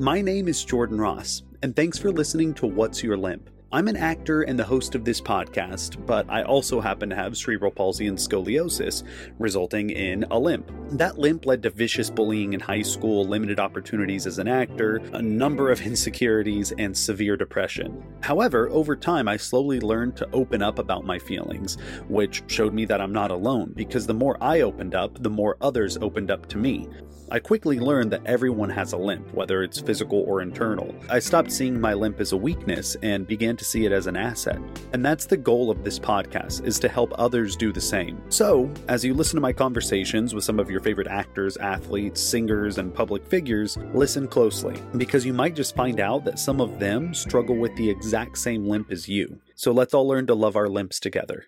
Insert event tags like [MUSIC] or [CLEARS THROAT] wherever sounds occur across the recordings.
My name is Jordan Ross, and thanks for listening to What's Your Limp? I'm an actor and the host of this podcast, but I also happen to have cerebral palsy and scoliosis, resulting in a limp. That limp led to vicious bullying in high school, limited opportunities as an actor, a number of [LAUGHS] insecurities, and severe depression. However, over time, I slowly learned to open up about my feelings, which showed me that I'm not alone, because the more I opened up, the more others opened up to me. I quickly learned that everyone has a limp, whether it's physical or internal. I stopped seeing my limp as a weakness and began to see it as an asset. And that's the goal of this podcast is to help others do the same. So, as you listen to my conversations with some of your favorite actors, athletes, singers, and public figures, listen closely because you might just find out that some of them struggle with the exact same limp as you. So let's all learn to love our limps together.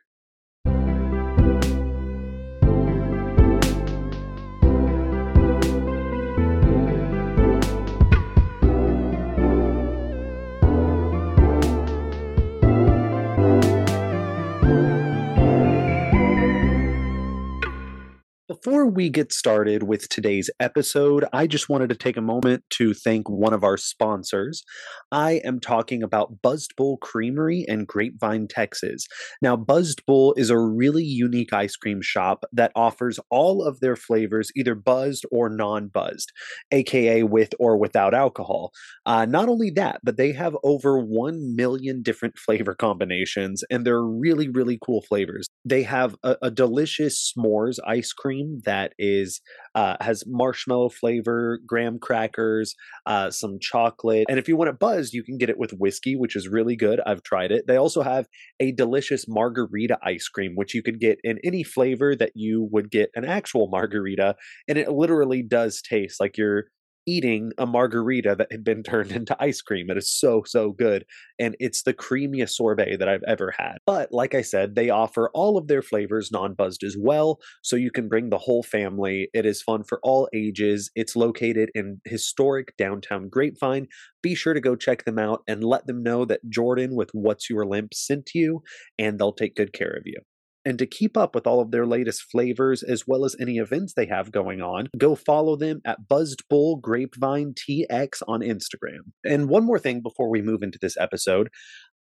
Before we get started with today's episode, I just wanted to take a moment to thank one of our sponsors. I am talking about Buzzed Bull Creamery in Grapevine, Texas. Now, Buzzed Bull is a really unique ice cream shop that offers all of their flavors, either buzzed or non buzzed, aka with or without alcohol. Uh, not only that, but they have over 1 million different flavor combinations, and they're really, really cool flavors. They have a, a delicious s'mores ice cream cream that is uh, has marshmallow flavor, graham crackers, uh, some chocolate, and if you want it buzzed, you can get it with whiskey, which is really good. I've tried it. They also have a delicious margarita ice cream, which you could get in any flavor that you would get an actual margarita, and it literally does taste like you're eating a margarita that had been turned [LAUGHS] into ice cream. It is so, so good. And it's the creamiest sorbet that I've ever had. But like I said, they offer all of their flavors non buzzed as well. So you can bring the whole family. It is fun for all ages. It's located in historic downtown Grapevine. Be sure to go check them out and let them know that Jordan with What's Your Limp sent you, and they'll take good care of you. And to keep up with all of their latest flavors as well as any events they have going on, go follow them at Buzzed Bull Grapevine TX on Instagram. And one more thing before we move into this episode,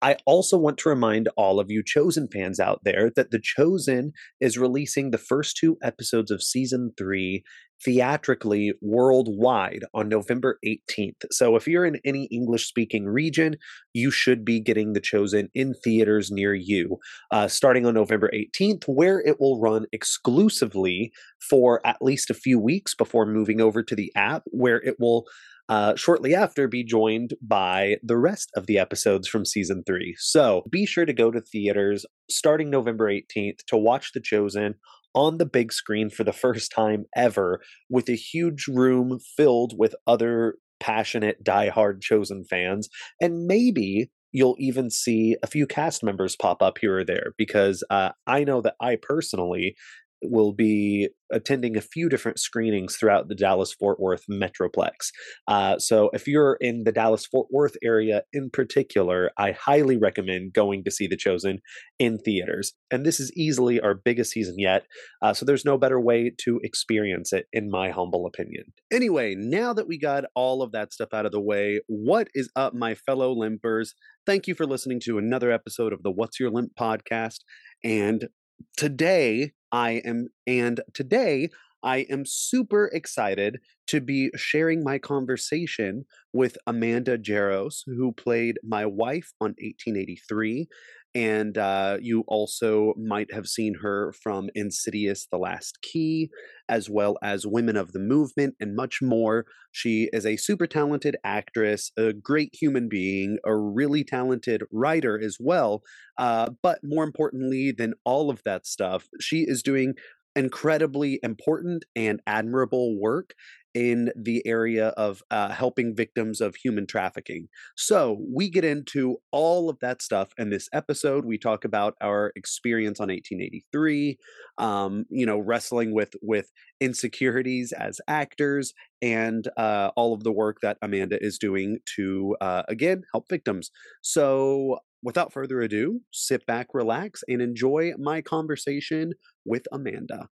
I also want to remind all of you Chosen fans out there that The Chosen is releasing the first two episodes of season three theatrically worldwide on November 18th. So if you're in any English speaking region, you should be getting The Chosen in theaters near you, uh, starting on November 18th, where it will run exclusively for at least a few weeks before moving over to the app, where it will. Uh, shortly after, be joined by the rest of the episodes from season three. So be sure to go to theaters starting November 18th to watch The Chosen on the big screen for the first time ever with a huge room filled with other passionate, die-hard chosen fans. And maybe you'll even see a few cast members pop up here or there because uh, I know that I personally will be attending a few different screenings throughout the Dallas Fort Worth Metroplex. Uh, so, if you're in the Dallas Fort Worth area in particular, I highly recommend going to see The Chosen in theaters. And this is easily our biggest season yet. Uh, so, there's no better way to experience it, in my humble opinion. Anyway, now that we got all of that stuff out of the way, what is up, my fellow limpers? Thank you for listening to another episode of the What's Your Limp podcast. And today I am, and today I am super excited to be sharing my conversation with Amanda Jaros, who played my wife on 1883 and uh, you also might have seen her from Insidious The Last Key, as well as Women of the Movement, and much more. She is a super talented actress, a great human being, a really talented writer as well. Uh, but more importantly than all of that stuff, she is doing incredibly important and admirable work in the area of uh, helping victims of human trafficking. So we get into all of that stuff in this episode. We talk about our experience on 1883, um, you know, wrestling with with insecurities as actors, and uh, all of the work that Amanda is doing to uh, again help victims. So. Without further ado, sit back, relax, and enjoy my conversation with Amanda.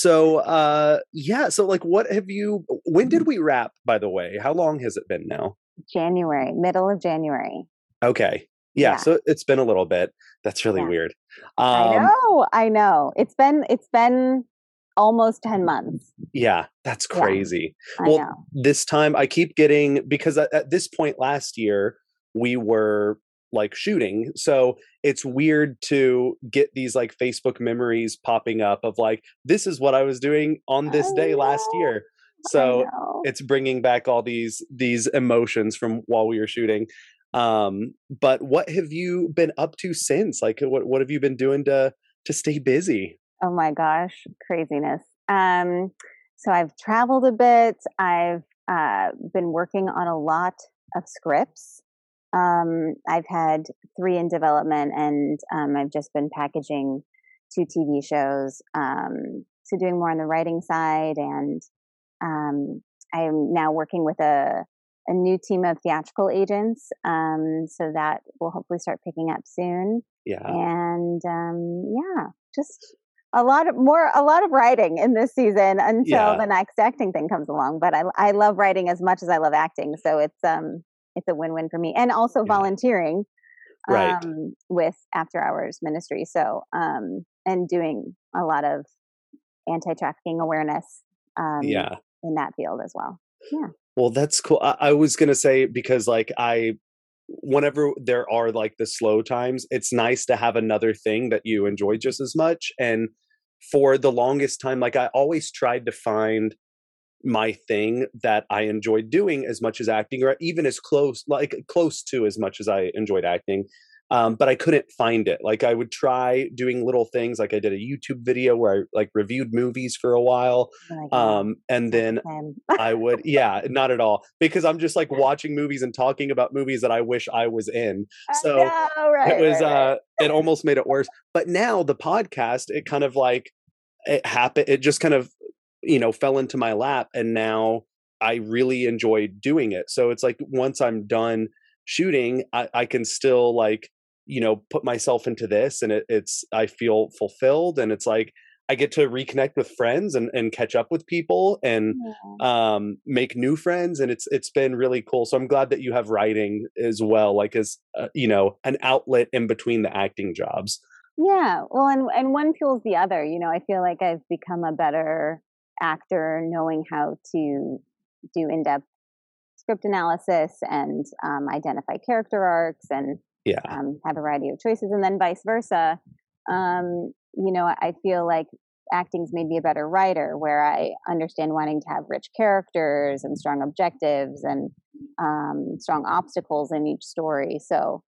So uh yeah so like what have you when did we wrap by the way how long has it been now January, middle of January. okay yeah, Yeah. so it's been a little bit that's really Yeah. weird I um know, I know. It's been it's been almost 10 months. yeah that's Yeah. crazy I Well, this time I keep getting because at, at this point last year we were like shooting so it's weird to get these like Facebook memories popping up of like this is what I was doing on this I day last year so it's bringing back all these these emotions from while we were shooting um but what have you been up to since like what what have you been doing to to stay busy Oh my gosh, craziness. Um, so I've traveled a bit. I've uh, been working on a lot of scripts. Um, I've had three in development, and um, I've just been packaging two TV shows. Um, so doing more on the writing side, and um, I am now working with a a new team of theatrical agents. Um, so that will hopefully start picking up soon yeah and um, yeah, just a lot of more, a lot of writing in this season until Yeah. the next acting thing comes along. But I, I love writing as much as I love acting, so it's um, it's a win-win for me, and also Yeah. volunteering, Right. um, with After Hours Ministry. So um, and doing a lot of anti-trafficking awareness, um, yeah in that field as well. Yeah well, that's cool. I, I was gonna say because like I, whenever there are like the slow times, it's nice to have another thing that you enjoy just as much. And for the longest time, like I always tried to find my thing that I enjoyed doing as much as acting, or even as close, like close to as much as I enjoyed acting. Um, but I couldn't find it. Like I would try doing little things, like I did a YouTube video where I like reviewed movies for a while, yeah, um, and then. I would, [LAUGHS] yeah, not at all, because I'm just like watching movies and talking about movies that I wish I was in. So know, right, it was, right, right. uh, it almost made it worse. But now the podcast, it kind of like it happened. It just kind of, you know, fell into my lap, and now I really enjoy doing it. So it's like once I'm done shooting, I, I can still like, you know, put myself into this, and it, it's I feel fulfilled, and it's like. I get to reconnect with friends and, and catch up with people and Yeah. um make new friends and it's it's been really cool so i'm glad that you have writing as well like as uh, you know an outlet in between the acting jobs Yeah, well, and and one fuels the other. You know, I feel like I've become a better actor, knowing how to do in depth script analysis and um, identify character arcs and yeah um, have a variety of choices, and then vice versa. Um, you know, I feel like acting's made me a better writer, where I understand wanting to have rich characters and strong objectives and um, strong obstacles in each story. So,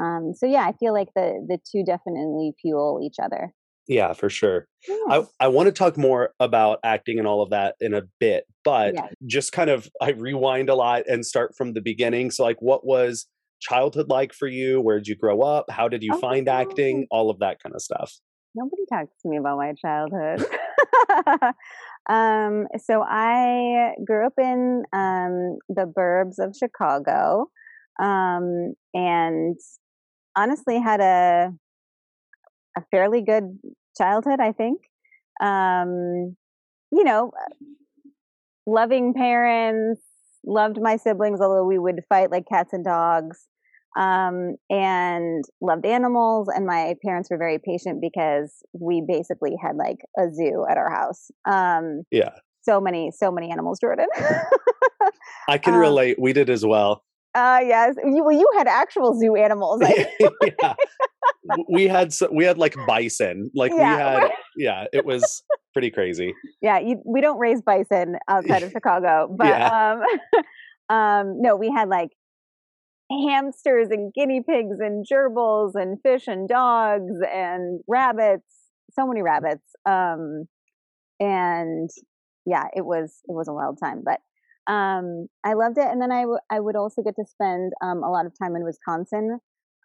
um, so yeah, I feel like the the two definitely fuel each other. Yeah for sure. I i want to talk more about acting and all of that in a bit but just kind of i rewind a lot and start from the beginning. So like what was childhood like for you? Where did you grow up? How did you Oh, find acting? All of that kind of stuff. Nobody talks to me about my childhood. [LAUGHS] um, so I grew up in um, the burbs of Chicago, um, and honestly had a a fairly good childhood. I think, um, you know, loving parents, loved my siblings, although we would fight like cats and dogs um, and loved animals. And my parents were very patient because we basically had like a zoo at our house. Um, yeah so many, so many animals, Jordan. [LAUGHS] i can Um, relate we did as well uh, yes, you, well, you had actual zoo animals. [LAUGHS] Yeah. [LAUGHS] We had so, we had like bison like we Yeah. had [LAUGHS] yeah it was pretty crazy yeah, you, we don't raise bison outside of Chicago, but um, um, no, we had like hamsters and guinea pigs and gerbils and fish and dogs and rabbits, so many rabbits. Um, and yeah, it was it was a wild time, but um, I loved it. And then I w- I would also get to spend um, a lot of time in Wisconsin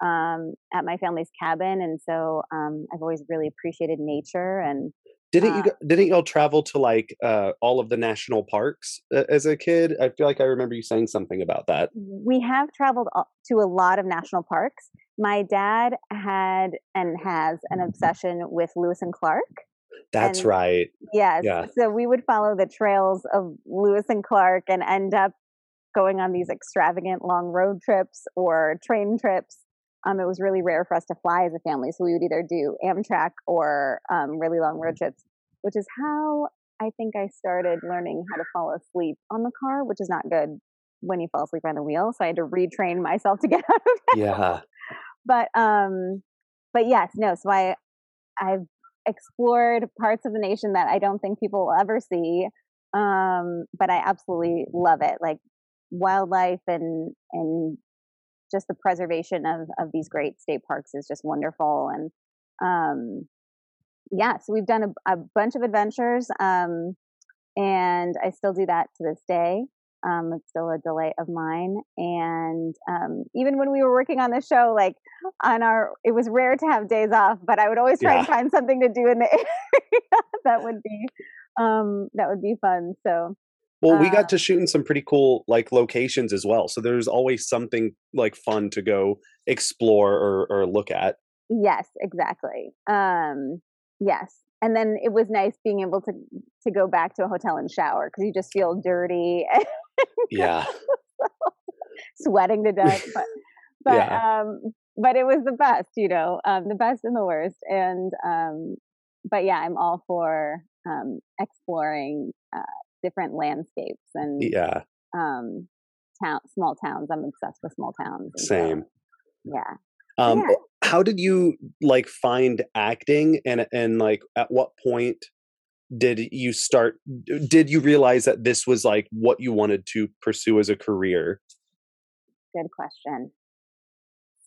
um, at my family's cabin, and so um, I've always really appreciated nature and didn't you Uh, didn't y'all travel to like uh all of the national parks uh, as a kid i feel like i remember you saying something about that we have traveled to a lot of national parks. My dad had and has an obsession with Lewis and Clark. That's And right. yes, Yeah. so we would follow the trails of Lewis and Clark and end up going on these extravagant long road trips or train trips. Um, it was really rare for us to fly as a family, so we would either do Amtrak or um, really long road trips, which is how I think I started learning how to fall asleep on the car, which is not good when you fall asleep on the wheel. So I had to retrain myself to [LAUGHS] get out of that. Yeah. But um, but yes, no. So I I've explored parts of the nation that I don't think people will ever see. Um, but I absolutely love it. Like wildlife and and just the preservation of of these great state parks is just wonderful. And um, yeah, so we've done a, a bunch of adventures, um, and I still do that to this day. Um, it's still a delight of mine. And um, even when we were working on the show, like on our, it was rare to have days off, but I would always try Yeah. and find something to do in the [LAUGHS] area that would be um, that would be fun. So Well, we Uh, got to shoot in some pretty cool like locations as well. So there's always something like fun to go explore or or look at. yes, exactly. Um, yes. And then it was nice being able to to go back to a hotel and shower because you just feel dirty [LAUGHS] Yeah. [LAUGHS] sweating to death. [LAUGHS] But, but Yeah. um, but it was the best, you know, um, the best and the worst. And um, but yeah, I'm all for um, exploring uh, different landscapes and Yeah. um, town, small towns. I'm obsessed with small towns. and so, Same. yeah. Um Yeah. how did you like find acting and and like at what point did you start did you realize that this was like what you wanted to pursue as a career? Good question.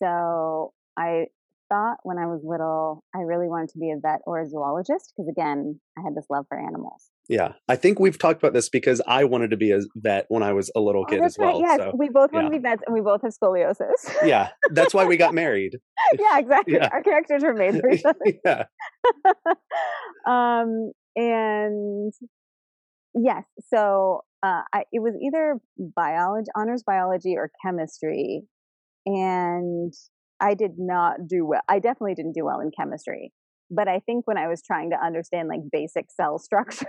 So I thought when I was little, I really wanted to be a vet or a zoologist because again, I had this love for animals. Yeah. I think we've talked about this because I wanted to be a vet when I was a little Oh, kid that's as well. right. Yes, So we both want to be vets, and we both have scoliosis. yeah, that's why we got [LAUGHS] married. yeah, exactly. Yeah. Our characters were made for each [LAUGHS] other. yeah. [LAUGHS] um, and yes, so uh, I, it was either biology, honors biology, or chemistry, and I did not do well. I definitely didn't do well in chemistry, but I think when I was trying to understand like basic cell [LAUGHS] structure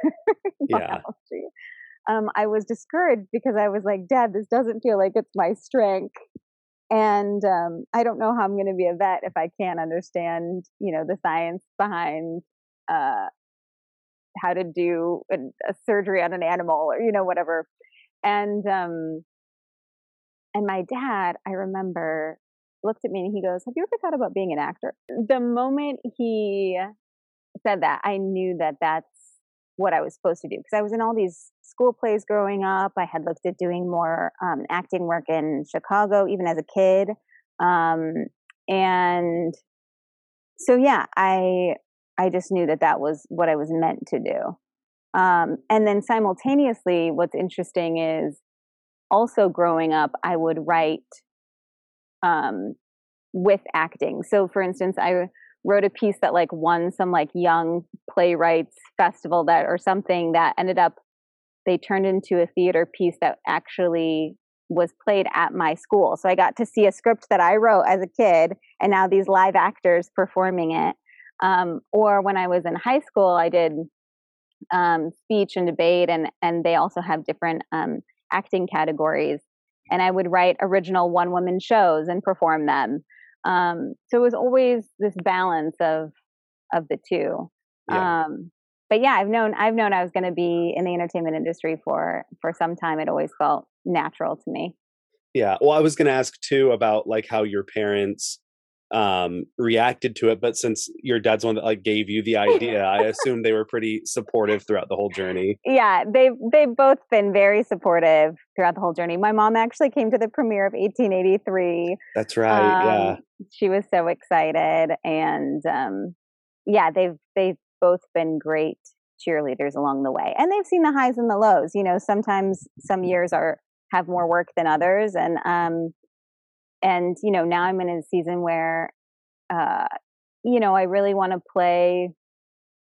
in Yeah. um, I was discouraged because I was like, Dad, this doesn't feel like it's my strength. And um, I don't know how I'm going to be a vet if I can't understand, you know, the science behind uh, how to do a, a surgery on an animal or you know whatever. And um, and my dad, I remember, looked at me and he goes, "Have you ever thought about being an actor?" The moment he said that, I knew that that's what I was supposed to do because I was in all these school plays growing up. I had looked at doing more um, acting work in Chicago, even as a kid, um, and so yeah, I I just knew that that was what I was meant to do. Um, and then simultaneously, what's interesting is also growing up, I would write um, with acting. So, for instance, I wrote a piece that like won some like young playwrights festival that or something that ended up they turned into a theater piece that actually was played at my school. So I got to see a script that I wrote as a kid, and now these live actors performing it. Um, or when I was in high school, I did um, speech and debate, and and they also have different um, acting categories. And I would write original one woman shows and perform them. Um, so it was always this balance of of the two. Yeah. Um, but yeah, I've known I've known I was going to be in the entertainment industry for for some time. It always felt natural to me. Yeah. Well, I was going to ask too about like how your parents um reacted to it, but since your dad's one that like gave you the [LAUGHS] idea, I assume they were pretty supportive throughout the whole journey. Yeah, they've they've both been very supportive throughout the whole journey. My mom actually came to the premiere of 1883. That's right. yeah. Um, she was so excited, and um, yeah, they've they've both been great cheerleaders along the way, and they've seen the highs and the lows. You know, sometimes some years are have more work than others, and um, and you know now I'm in a season where, uh, you know, I really want to play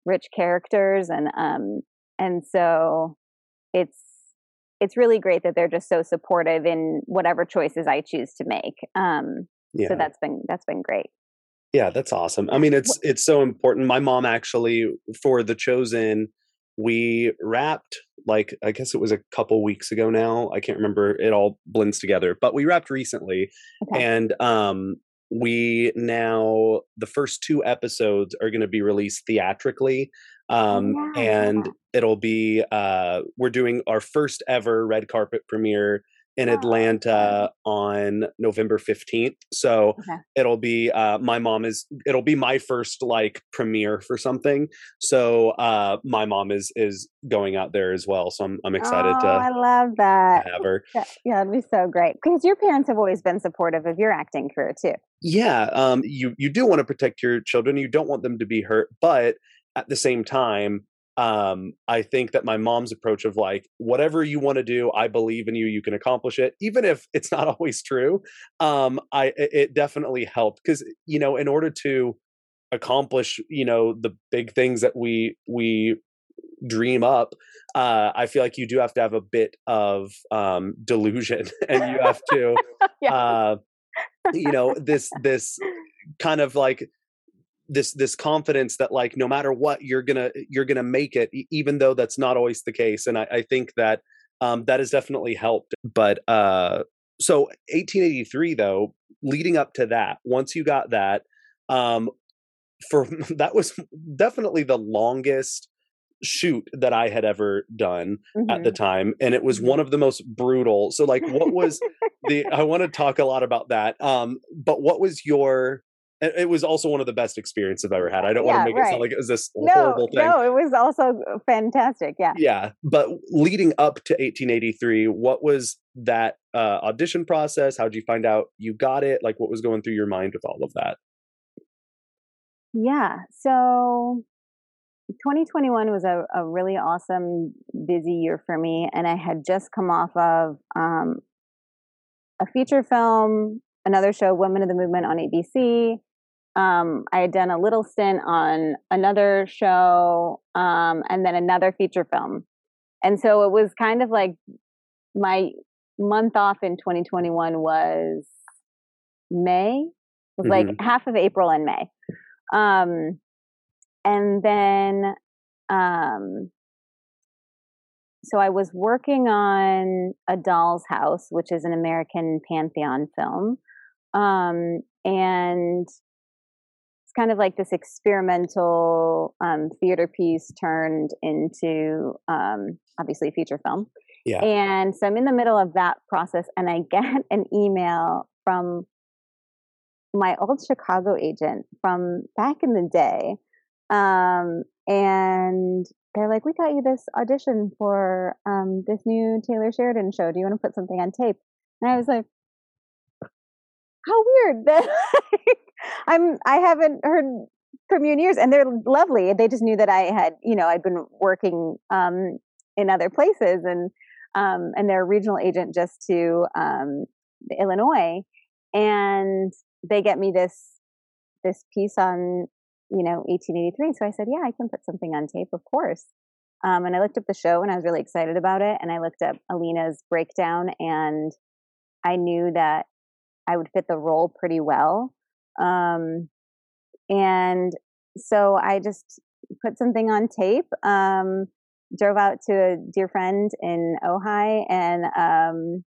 rich characters, and um, and so it's it's really great that they're just so supportive in whatever choices I choose to make. Um, Yeah. so that's been that's been great. Yeah, that's awesome. I mean, it's it's so important. My mom actually for the chosen we wrapped like I guess it was a couple weeks ago now. I can't remember. It all blends together, but we wrapped recently, okay. and um, we now the first two episodes are going to be released theatrically um yeah. and it'll be uh we're doing our first ever red carpet premiere in oh, Atlanta on November 15th. So okay. it'll be uh my mom is it'll be my first like premiere for something. So uh my mom is is going out there as well. So I'm I'm excited oh, to I love that. have her. Yeah, it'd be so great. Because your parents have always been supportive of your acting career too. Yeah. Um you you do want to protect your children. You don't want them to be hurt, but at the same time, um, I think that my mom's approach of like, whatever you want to do, I believe in you, you can accomplish it, even if it's not [LAUGHS] always true. Um, I it definitely helped because you know, in order to accomplish, you know, the big things that we we dream up, uh, I feel like you do have to have a bit of um, delusion, [LAUGHS] and you have to, [LAUGHS] yeah. uh, you know, this this kind of like this this confidence that like no matter what you're gonna you're gonna make it even though that's not always the case and i, I think that um, that has definitely helped but uh, so 1883 though leading up to that once you got that um, for [LAUGHS] that was definitely the longest shoot that I had ever done mm-hmm. at the mm-hmm. time and it was mm-hmm. one of the most brutal so like what was the [LAUGHS] I want to talk a lot about that um but what was your it was also one of the best experiences I've ever had. I don't yeah, want to make right. it sound like it was this no, horrible thing. No, it was also fantastic. Yeah. Yeah. But leading up to 1883, what was that uh, audition process? How did you find out you got it? Like, what was going through your mind with all of that? Yeah. So 2021 was a, a really awesome, busy year for me. And I had just come off of um, a feature film, another show, Women of the Movement on ABC um, I had done a little stint on another show um, and then another feature film. And so it was kind of like my month off in 2021 was May. It was mm-hmm. like half of April and May. Um, and then, um, so I was working on A Doll's House, which is an American Pantheon film. Um, and it's kind of like this experimental um, theater piece turned into um, obviously feature film. Yeah. And so I'm in the middle of that process, and I [LAUGHS] get an email from my old Chicago agent from back in the day. Um, and they're like, We got you this audition for um, this new Taylor Sheridan show. Do you want to put something on tape? And I was like, How weird [LAUGHS] that I'm I haven't heard from you in years, and they're lovely. They just knew that I had, you know, I'd been working um, in other places, and um, and their regional agent just to um, Illinois, and they get me this this piece on you know 1883. So I said, yeah, I can put something on tape, of course. Um, and I looked up the show, and I was really excited about it. And I looked up Alina's breakdown, and I knew that I would fit the role pretty well. Um, and so I just put something on tape, um, drove out to a dear friend in Ojai and, um,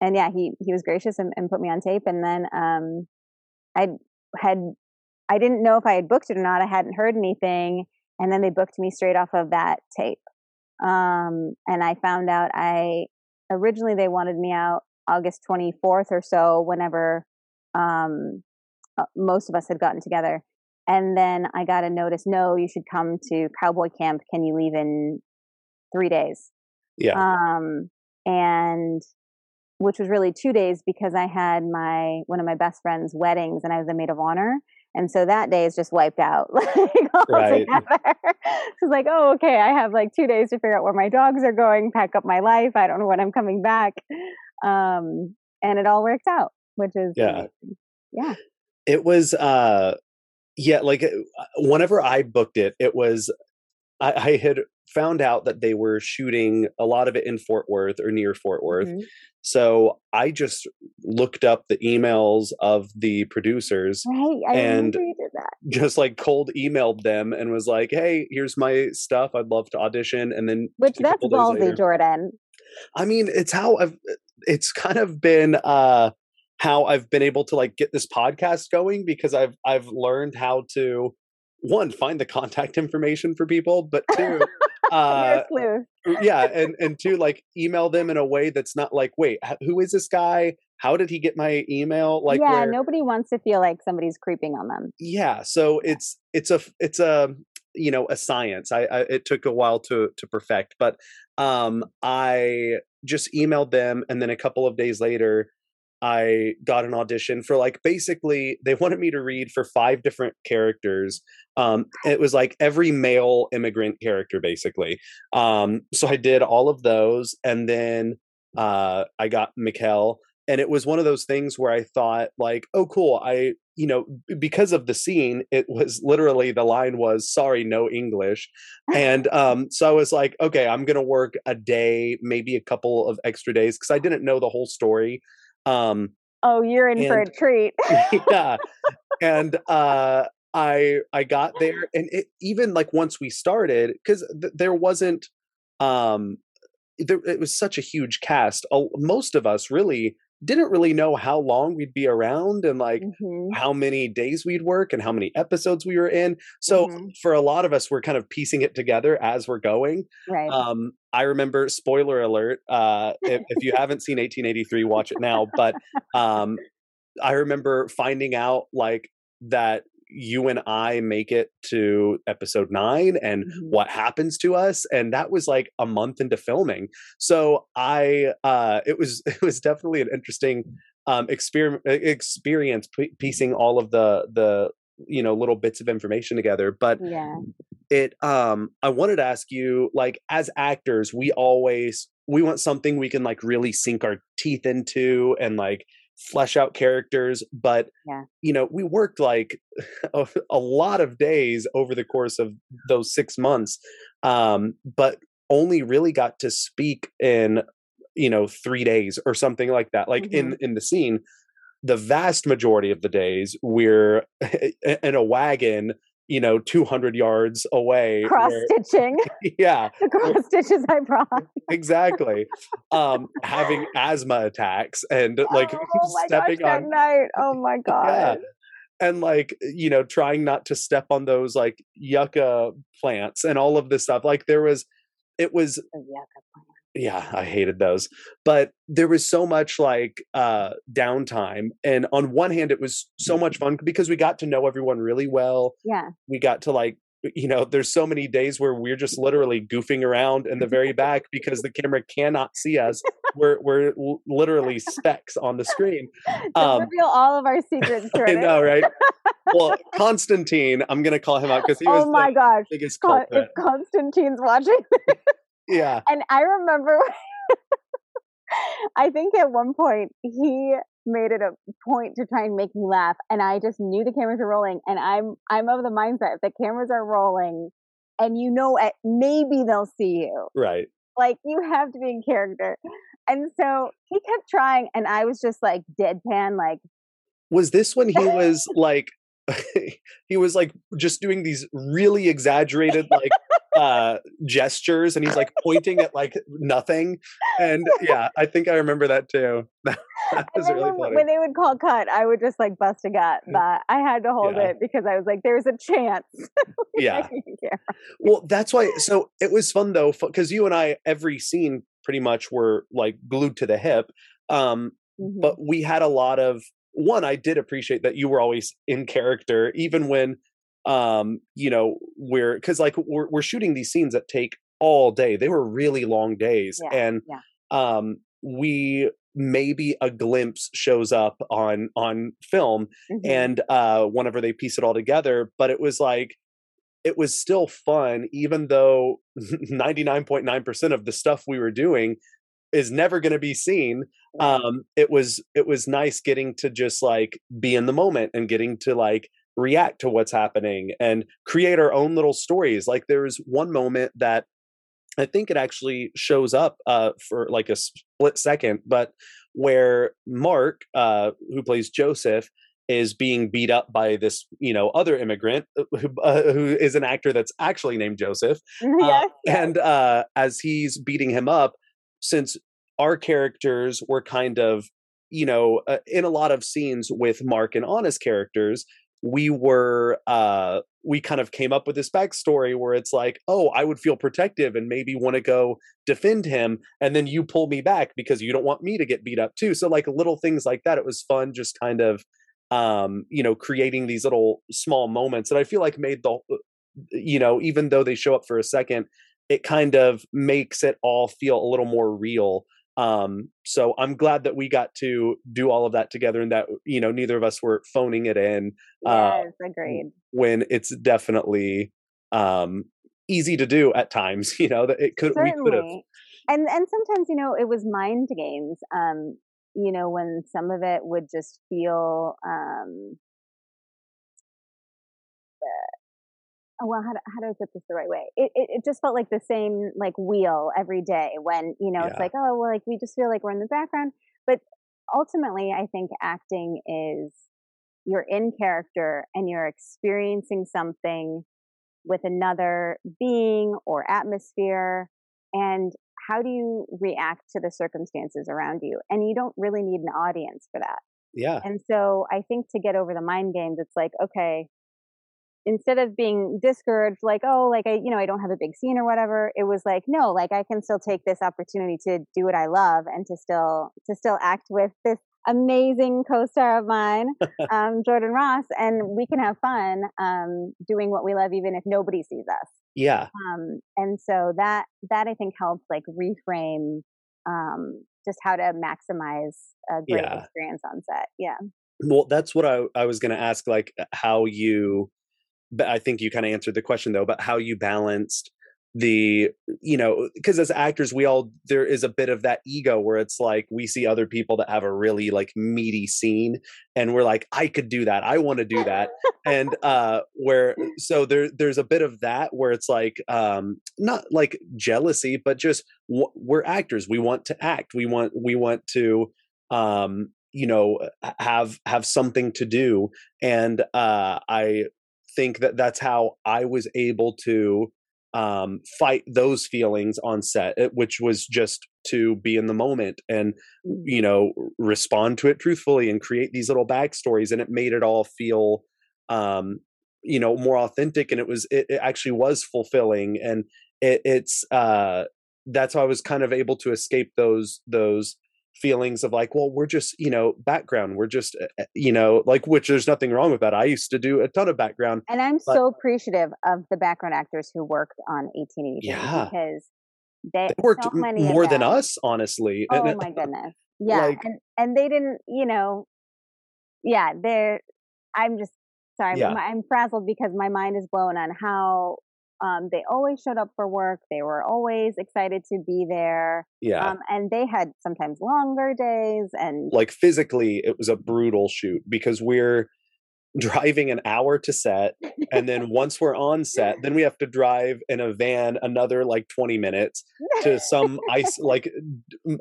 and yeah, he, he was gracious and, and put me on tape. And then, um, I had, I didn't know if I had booked it or not. I hadn't heard anything. And then they booked me straight off of that tape. Um, and I found out I, originally they wanted me out August 24th or so, whenever, um, uh, most of us had gotten together. And then I got a notice, no, you should come to cowboy camp. Can you leave in three days? Yeah. Um, and which was really two days because I had my one of my best friend's weddings and I was a maid of honor. And so that day is just wiped out. [LAUGHS] like right. it's [LAUGHS] like, oh, okay, I have like two days to figure out where my dogs are going, pack up my life. I don't know when I'm coming back. Um, and it all worked out, which is yeah. Amazing. Yeah it was uh yeah like uh, whenever i booked it it was I, I, had found out that they were shooting a lot of it in Fort Worth or near Fort Worth. Mhm. So I just looked up the emails of the producers, Right. I And- remember you did that. just like cold emailed them and was like, "Hey, here's my stuff. I'd love to audition." And then Which that's ballsy, later- Jordan. I mean, it's how I've it's kind of been uh how I've been able to like get this podcast going because I've I've learned how to one find the contact information for people, but two [LAUGHS] uh You're a sleuth. yeah, and and two like email them in a way that's not like, wait, who is this guy? How did he get my email? Like yeah, where nobody wants to feel like somebody's creeping on them. yeah so it's it's a it's a you know a science I, I it took a while to to perfect but um i just emailed them and then a couple of days later i got an audition for like basically they wanted me to read for five different characters. Um it was like every male immigrant character basically. Um so i did all of those and then uh i got Mikkel and it was one of those things where I thought like, oh cool, I you know because of the scene, it was literally the line was sorry, no English, and [LAUGHS] um, so I was like, okay, I'm gonna work a day, maybe a couple of extra days because I didn't know the whole story. Um, Oh, you're in for a treat. [LAUGHS] yeah, and uh, I I got there, [LAUGHS] and it even like once we started because th- there wasn't um there, it was such a huge cast. Uh, most of us really didn't really know how long we'd be around and like Mhm. how many days we'd work and how many episodes we were in. So Mhm. for a lot of us, we're kind of piecing it together as we're going. Right. Um, I remember, spoiler alert, uh, if, if you haven't seen 1883, watch it now. But um, I remember finding out like that you and I make it to episode nine and Mhm. what happens to us. And that was like a month into filming. So I, uh, it was, [LAUGHS] it was definitely an interesting um, exper- experience p- piecing all of the, the, you know, little bits of information together. But yeah. it um i wanted to ask you like as actors we always we want something we can like really sink our teeth into and like flesh out characters but Yeah. you know we worked like [LAUGHS] a, a lot of days over the course of those 6 months um but only really got to speak in you know 3 days or something like that like in in the scene the vast majority of the days we're [LAUGHS] in a wagon you know 200 yards away Cross where- stitching. [LAUGHS] yeah the cross stitches I brought. exactly um having asthma attacks and like [LAUGHS] oh gosh, stepping that on night. Oh my [LAUGHS] god. and like you know trying not to step on those like yucca plants and all of this stuff like there was it was The yucca plant. Yeah i hated those but there was so much like uh downtime and on one hand it was so much fun because we got to know everyone really well. Yeah. we got to like you know there's so many days where we're just literally goofing around in the very back because the camera cannot see us. We're we're literally specks on the screen. [LAUGHS] Um, reveal all of our secrets, [LAUGHS] i know right? Well [LAUGHS] constantine i'm gonna call him out because he was oh my the gosh. biggest Con- culprit. If Constantine's watching, yeah. And I remember, [LAUGHS] I think at one point he made it a point to try and make me laugh, and I just knew the cameras were rolling, and I'm I'm of the mindset if the cameras are rolling, and you know, at maybe they'll see you, right. Like you have to be in character, and so he kept trying, and I was just like deadpan, like was this when he was [LAUGHS] like [LAUGHS] he was like just doing these really exaggerated like uh gestures and he's like pointing at like nothing and yeah i think i remember that too [LAUGHS] that was really when, funny when they would call cut, I would just like bust a gut, but I had to hold Yeah. it because I was like, "There's a chance." [LAUGHS] yeah I didn't care. [LAUGHS] well that's why so it was fun though because you and i every scene pretty much were like glued to the hip um Mhm. but we had a lot of one i did appreciate that you were always in character even when um you know we're because like we're, we're shooting these scenes that take all day they were really long days Yeah, and yeah. um we maybe a glimpse shows up on on film Mhm. and uh whenever they piece it all together but it was like it was still fun even though [LAUGHS] 99.9% of the stuff we were doing is never going to be seen um it was it was nice getting to just like be in the moment and getting to like react to what's happening and create our own little stories like there's one moment that I think it actually shows up uh, for like a split second, but where Mark, uh, who plays Joseph, is being beat up by this, you know, other immigrant uh, who, uh, who is an actor that's actually named Joseph. [LAUGHS] yes, yes. And uh, as he's beating him up, since our characters were kind of, you know, uh, in a lot of scenes with Mark and Anna's characters, we were uh we kind of came up with this backstory where it's like oh i would feel protective and maybe want to go defend him and then you pull me back because you don't want me to get beat up too. So like little things like that it was fun just kind of um you know creating these little small moments that i feel like made the uh, you know even though they show up for a second it kind of makes it all feel a little more real um so i'm glad that we got to do all of that together and that you know neither of us were phoning it in uh, yes agreed when it's definitely um easy to do at times [LAUGHS] you know that it could Certainly. we could have and and sometimes you know it was mind games um you know when some of it would just feel um oh, well, how do, how do I put this the right way? It, it, it just felt like the same like wheel every day when, you know, yeah. it's like, oh, well, like we just feel like we're in the background. But ultimately, I think acting is you're in character and you're experiencing something with another being or atmosphere. And how do you react to the circumstances around you? And you don't really need an audience for that. Yeah. And so I think to get over the mind games, it's like, okay, instead of being discouraged like oh like i you know i don't have a big scene or whatever it was like no like i can still take this opportunity to do what i love and to still to still act with this amazing co-star of mine [LAUGHS] um, jordan ross and we can have fun um, doing what we love even if nobody sees us. Yeah. Um, and so that that i think helped like reframe um, just how to maximize a great yeah. experience on set yeah. Well that's what i, I was going to ask like how you but I think you kind of answered the question though about how you balanced the you know because as actors we all there is a bit of that ego where it's like we see other people that have a really like meaty scene and we're like I could do that. I want to do that. And [LAUGHS] uh where so there there's a bit of that where it's like um not like jealousy but just we're actors. We want to act. We want we want to um you know have have something to do. And uh i think that that's how I was able to um, fight those feelings on set, eh, which was just to be in the moment and you know respond to it truthfully and create these little backstories, and it made it all feel um, you know more authentic, and it was it, it actually was fulfilling, and it, it's uh, that's how I was kind of able to escape those those feelings of like well we're just you know background we're just uh, uh, you know like which there's nothing wrong with that i used to do a ton of background and i'm but, so appreciative of the background actors who worked on 1880 yeah because they, they worked so more than us honestly oh my goodness [LAUGHS] yeah like, and and they didn't you know yeah they're i'm just sorry yeah. i'm frazzled because my mind is blown on how um, they always showed up for work. They were always excited to be there. Yeah. Um, and they had sometimes longer days and like physically, it was a brutal shoot because we're driving an hour to set and then [LAUGHS] once we're on set then we have to drive in a van another like 20 minutes to some ice [LAUGHS] like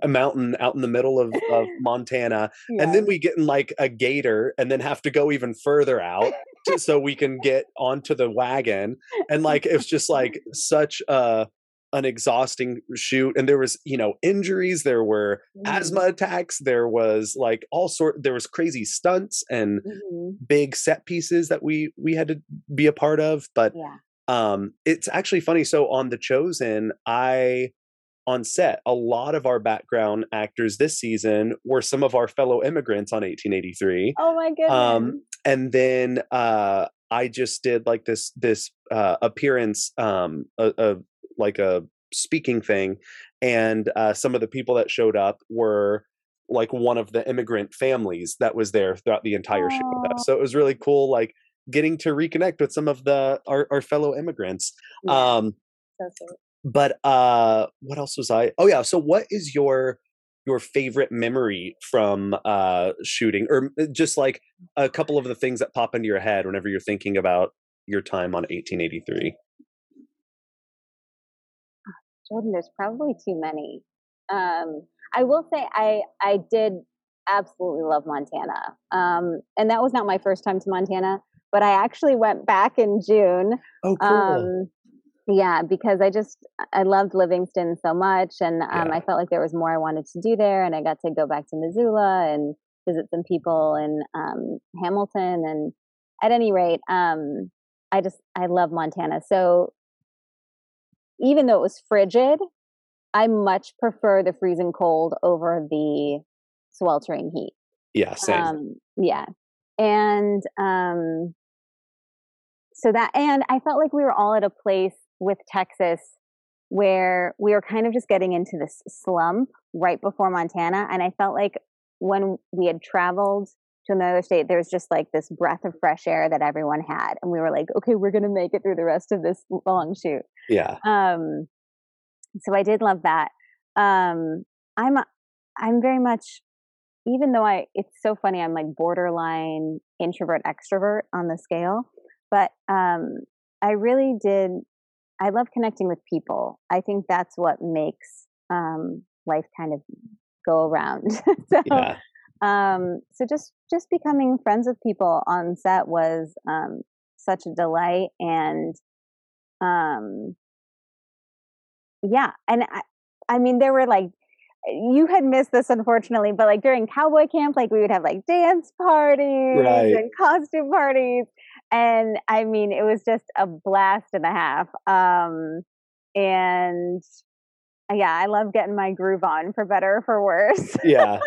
a mountain out in the middle of, of [LAUGHS] montana yeah. and then we get in like a gator and then have to go even further out to, so we can get onto the wagon and like it's just like [LAUGHS] such a an exhausting shoot and there was you know injuries there were mm-hmm. asthma attacks there was like all sort there was crazy stunts and mm-hmm. big set pieces that we we had to be a part of but yeah. um it's actually funny so on the chosen i on set a lot of our background actors this season were some of our fellow immigrants on 1883 oh my goodness um and then uh I just did like this this uh, appearance um, of like a speaking thing, and uh, some of the people that showed up were like one of the immigrant families that was there throughout the entire Aww. show. So it was really cool, like getting to reconnect with some of the our, our fellow immigrants. Yeah. Um, but uh, what else was I? Oh yeah. So what is your your favorite memory from uh shooting or uh, just like a couple of the things that pop into your head whenever you're thinking about your time on 1883 Jordan, there's probably too many. Um, I will say I I did absolutely love Montana, um, and that was not my first time to Montana, but I actually went back in June. Oh, cool. Um, yeah, because I just I loved Livingston so much, and um, Yeah. I felt like there was more I wanted to do there, and I got to go back to Missoula and visit some people in um, Hamilton, and at any rate, um, I just I love Montana. So even though it was frigid, I much prefer the freezing cold over the sweltering heat. yeah, same. Um, yeah. And um, so that, and I felt like we were all at a place with Texas where we were kind of just getting into this slump right before Montana. And I felt like when we had traveled to another state, there was just like this breath of fresh air that everyone had. And we were like, okay, we're going to make it through the rest of this long shoot. yeah. Um, so I did love that. Um, I'm I'm very much, even though I, it's so funny. I'm like borderline introvert extrovert on the scale, but um, I really did. I love connecting with people. I think that's what makes um, life kind of go around. [LAUGHS] so, Yeah. um, so just just becoming friends with people on set was um, such a delight, and um, yeah, and I, I mean there were like you had missed this unfortunately, but like during cowboy camp, like we would have like dance parties Right. and costume parties, and I mean it was just a blast and a half. Um, and uh, yeah, I love getting my groove on for better or for worse. Yeah.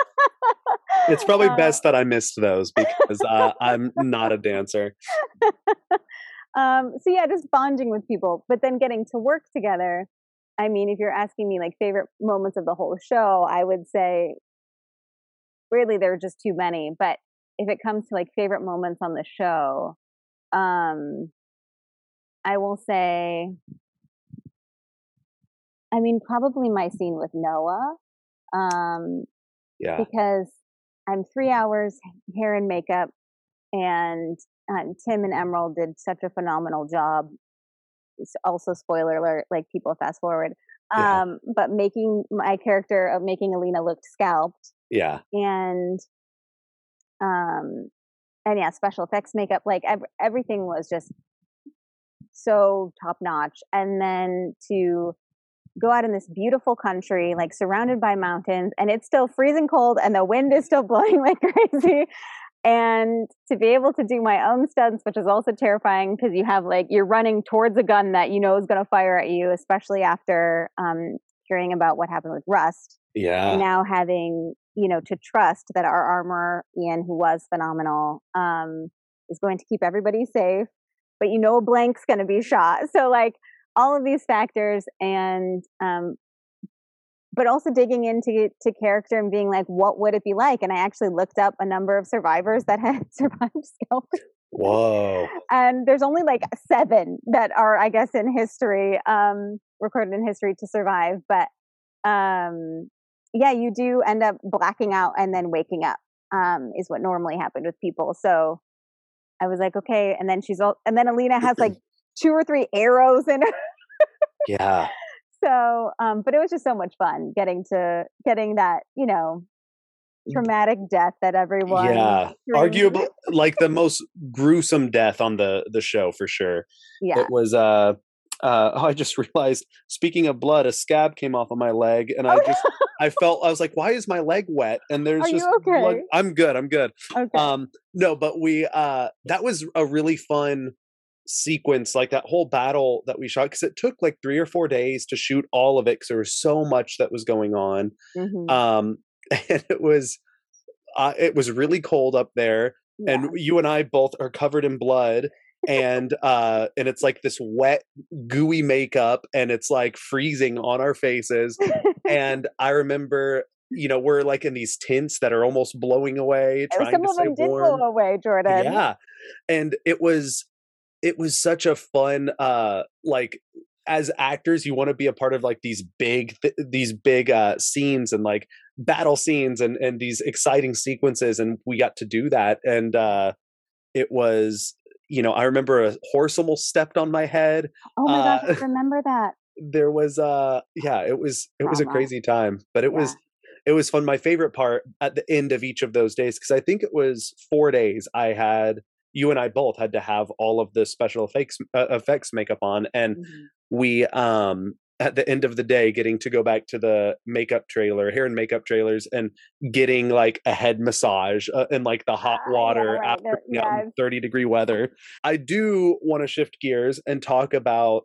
It's [LAUGHS] probably Uh, best that I missed those because uh, I'm not a dancer. [LAUGHS] um, so yeah, just bonding with people, but then getting to work together. I mean, if you're asking me like favorite moments of the whole show, I would say really there are just too many. But if it comes to like favorite moments on the show, um, I will say, I mean, probably my scene with Noah. Um, Yeah. because I'm three hours hair and makeup, and uh, Tim and Emerald did such a phenomenal job. S- Also, spoiler alert, like people fast forward. Yeah. Um, but making my character of making Alina look scalped Yeah. and um and yeah, special effects makeup, like ev- everything was just so top notch. And then to go out in this beautiful country, like surrounded by mountains, and it's still freezing cold, and the wind is still [LAUGHS] blowing like crazy. And to be able to do my own stunts, which is also terrifying because you have like you're running towards a gun that you know is going to fire at you, especially after um, hearing about what happened with Rust Yeah. and now having you know to trust that our armor ian who was phenomenal um is going to keep everybody safe but you know a blank's going to be shot so like all of these factors and um but also digging into to character and being like what would it be like and i actually looked up a number of survivors that [LAUGHS] had survived scalping [LAUGHS] Whoa. and there's only like seven that are i guess in history um recorded in history to survive but um yeah you do end up blacking out and then waking up um is what normally happened with people so i was like okay and then she's all and then alina has like [CLEARS THROAT] two or three arrows in her Yeah. [LAUGHS] so um but it was just so much fun getting to getting that you know traumatic death that everyone Yeah. Arguably like the most gruesome death on the the show for sure. yeah It was uh uh [LAUGHS] I just realized speaking of blood, a scab came off of my leg and I just [LAUGHS] I felt I was like, why is my leg wet? And there's Are just blood- okay? I'm good, I'm good. okay Um no, but we uh that was a really fun sequence like that whole battle that we shot because it took like three or four days to shoot all of it because there was so much that was going on Mhm. um [LAUGHS] and it was uh, it was really cold up there Yeah. and you and i both are covered in blood and uh and it's like this wet gooey makeup and it's like freezing on our faces [LAUGHS] and i remember you know we're like in these tints that are almost blowing away Oh, trying Some to of stay them did warm blow away, Jordan. yeah and it was it was such a fun uh like as actors you want to be a part of like these big th- these big uh scenes and like battle scenes and and these exciting sequences and we got to do that and uh it was you know i remember a horse almost stepped on my head Oh my gosh, Uh, I remember that. [LAUGHS] there was uh yeah it was it was a Drama. crazy time but it was it was fun my favorite part at the end of each of those days because i think it was four days i had you and i both had to have all of the special effects uh, effects makeup on and Mhm. we um at the end of the day getting to go back to the makeup trailer hair and makeup trailers and getting like a head massage uh, in like the hot Ah, yeah, water right, after the- being out in yes. 30 degree weather i do want to shift gears and talk about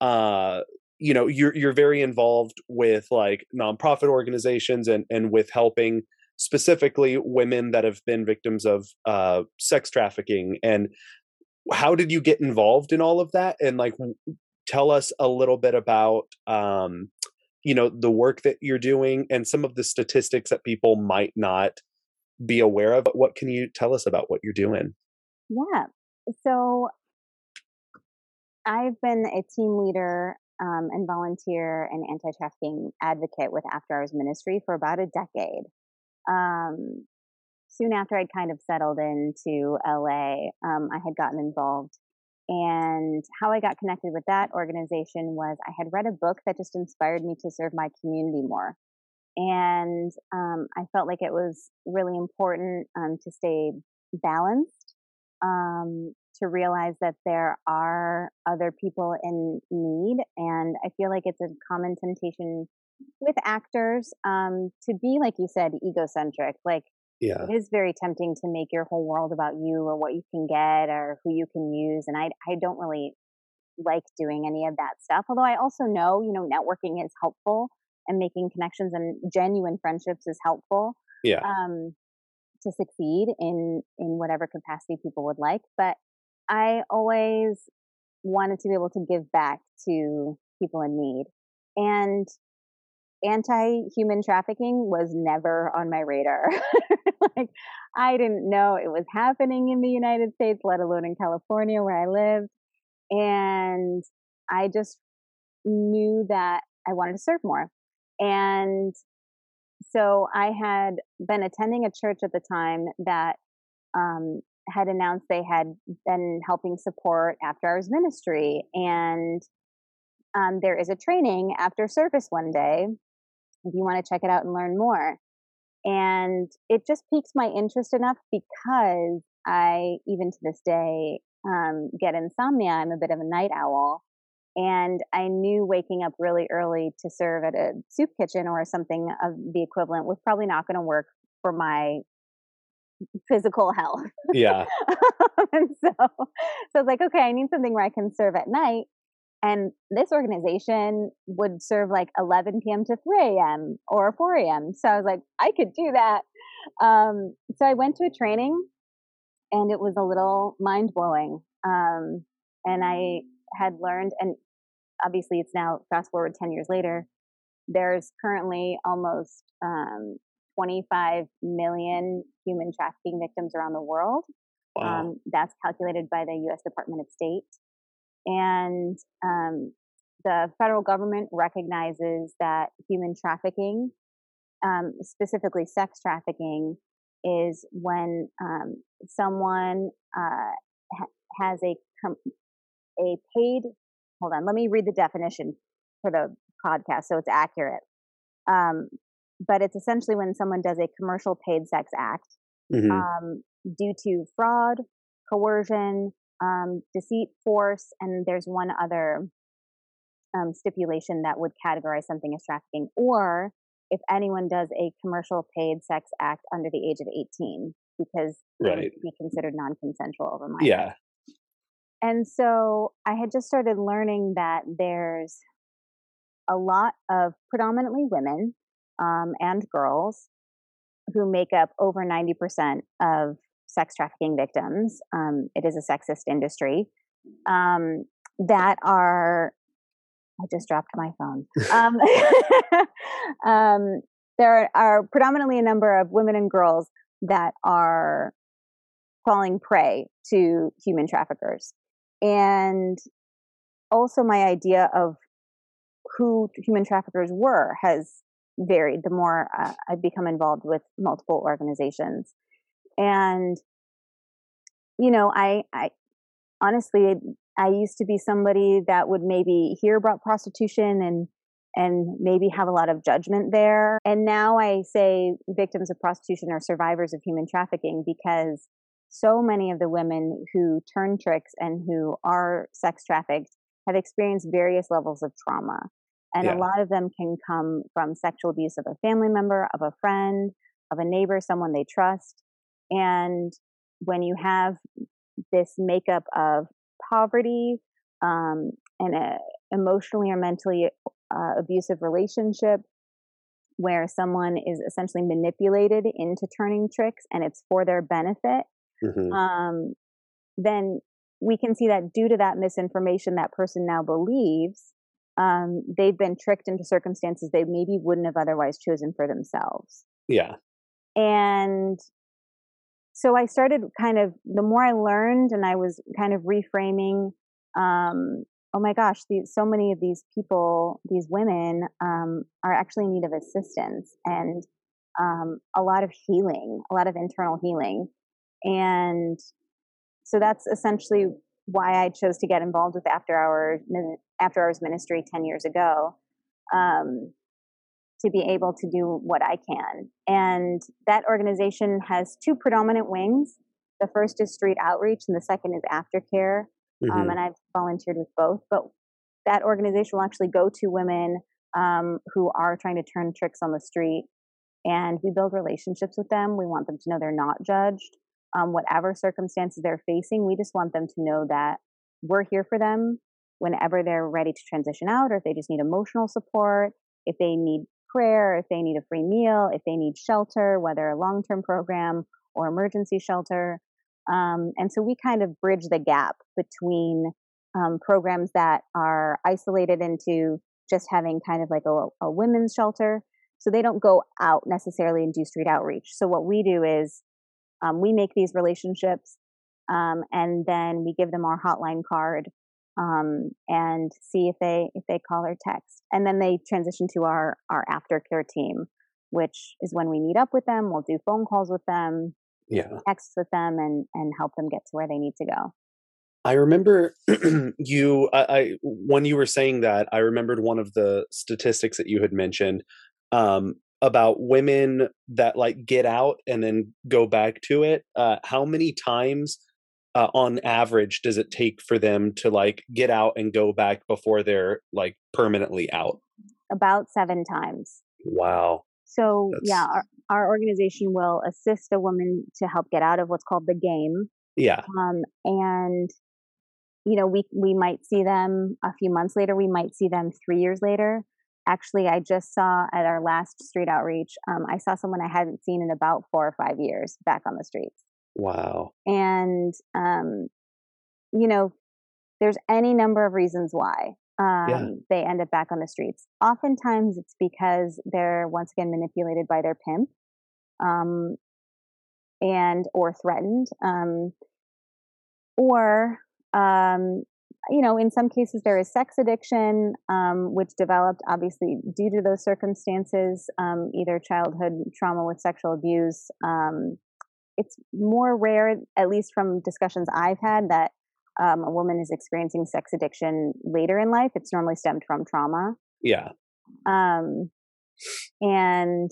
uh you know you're you're very involved with like nonprofit organizations and and with helping specifically women that have been victims of uh sex trafficking and how did you get involved in all of that and like tell us a little bit about um you know the work that you're doing and some of the statistics that people might not be aware of But what can you tell us about what you're doing Yeah. So I've been a team leader um, and volunteer and anti trafficking advocate with After Hours Ministry for about a decade. Um, soon after I'd kind of settled into LA, um, I had gotten involved. And how I got connected with that organization was I had read a book that just inspired me to serve my community more. And um, I felt like it was really important um, to stay balanced um, to realize that there are other people in need. And I feel like it's a common temptation with actors um, to be, like you said, egocentric. Like yeah it is very tempting to make your whole world about you or what you can get or who you can use. And I, I don't really like doing any of that stuff. Although I also know, you know, networking is helpful and making connections and genuine friendships is helpful yeah um, to succeed in in whatever capacity people would like. But I always wanted to be able to give back to people in need, and anti-human trafficking was never on my radar. [LAUGHS] like I didn't know it was happening in the United States, let alone in California where I lived, and I just knew that I wanted to serve more. And so I had been attending a church at the time that um, had announced they had been helping support after hours ministry. And um, there is a training after service one day if you want to check it out and learn more. And it just piques my interest enough because I, even to this day, um, get insomnia. I'm a bit of a night owl. And I knew waking up really early to serve at a soup kitchen or something of the equivalent was probably not going to work for my physical health. yeah [LAUGHS] and so, so I was like, okay, I need something where I can serve at night. And this organization would serve like 11 p.m. to 3 a.m. or 4 a.m. So I was like, I could do that. Um, so I went to a training and it was a little mind blowing. Um, and I had learned, and obviously it's now fast forward 10 years later, there's currently almost um, 25 million human trafficking victims around the world. wow Um, that's calculated by the U.S. Department of State. And um, the federal government recognizes that human trafficking, um, specifically sex trafficking, is when um, someone uh, ha- has a com- a paid. Hold on, let me read the definition for the podcast so it's accurate. Um, but it's essentially when someone does a commercial paid sex act Mhm. um, due to fraud, coercion, um, deceit, force, and there's one other um, stipulation that would categorize something as trafficking, or if anyone does a commercial paid sex act under the age of 18, because they would Right. be considered non-consensual over minors. yeah And so I had just started learning that there's a lot of predominantly women um, and girls who make up over 90% of sex trafficking victims. Um, it is a sexist industry um, that are. I just dropped my phone. Um, [LAUGHS] um, there are predominantly a number of women and girls that are falling prey to human traffickers. And also, my idea of who human traffickers were has varied the more uh, I've become involved with multiple organizations. And, you know, I, I honestly, I used to be somebody that would maybe hear about prostitution and and maybe have a lot of judgment there. And now I say victims of prostitution are survivors of human trafficking because so many of the women who turn tricks and who are sex trafficked have experienced various levels of trauma. And yeah. a lot of them can come from sexual abuse of a family member, of a friend, of a neighbor, someone they trust. And when you have this makeup of poverty um, and a emotionally or mentally uh, abusive relationship where someone is essentially manipulated into turning tricks and it's for their benefit, mm-hmm. um, then we can see that due to that misinformation that person now believes, um, they've been tricked into circumstances they maybe wouldn't have otherwise chosen for themselves. Yeah. And so I started kind of, the more I learned and I was kind of reframing um, oh my gosh, these, so many of these people, these women, um, are actually in need of assistance and um, a lot of healing, a lot of internal healing. And so that's essentially why I chose to get involved with After Hours, After Hours Ministry 10 years ago. Um, to be able to do what I can. And that organization has two predominant wings. The first is street outreach, and the second is aftercare. Um, mm-hmm. Um, and I've volunteered with both. But that organization will actually go to women um, who are trying to turn tricks on the street, and we build relationships with them. We want them to know they're not judged, um, whatever circumstances they're facing. We just want them to know that we're here for them whenever they're ready to transition out, or if they just need emotional support, if they need prayer, if they need a free meal, if they need shelter, whether a long term program or emergency shelter. Um, and so we kind of bridge the gap between um, programs that are isolated into just having kind of like a, a women's shelter. So they don't go out necessarily and do street outreach. So what we do is um, we make these relationships um, and then we give them our hotline card um, and see if they if they call or text. And then they transition to our our aftercare team which is when we meet up with them we'll do phone calls with them yeah. text with them and and help them get to where they need to go. I remember [CLEARS THROAT] you I, I, when you were saying that i remembered one of the statistics that you had mentioned um about women that like get out and then go back to it. Uh how many times uh, on average does it take for them to like get out and go back before they're like permanently out about seven times wow so That's... yeah, our, our organization will assist a woman to help get out of what's called the game. Yeah. Um, and you know, we we might see them a few months later. We might see them three years later. Actually, I just saw at our last street outreach, um, I saw someone I hadn't seen in about four or five years back on the streets. Wow. And um, you know, there's any number of reasons why um, yeah. they end up back on the streets. Oftentimes, it's because they're once again manipulated by their pimp, um, and or threatened, um, or um, you know, in some cases there is sex addiction, um, which developed obviously due to those circumstances, um, either childhood trauma with sexual abuse. It's more rare, at least from discussions I've had, that um, a woman is experiencing sex addiction later in life, it's normally stemmed from trauma. Yeah. Um, and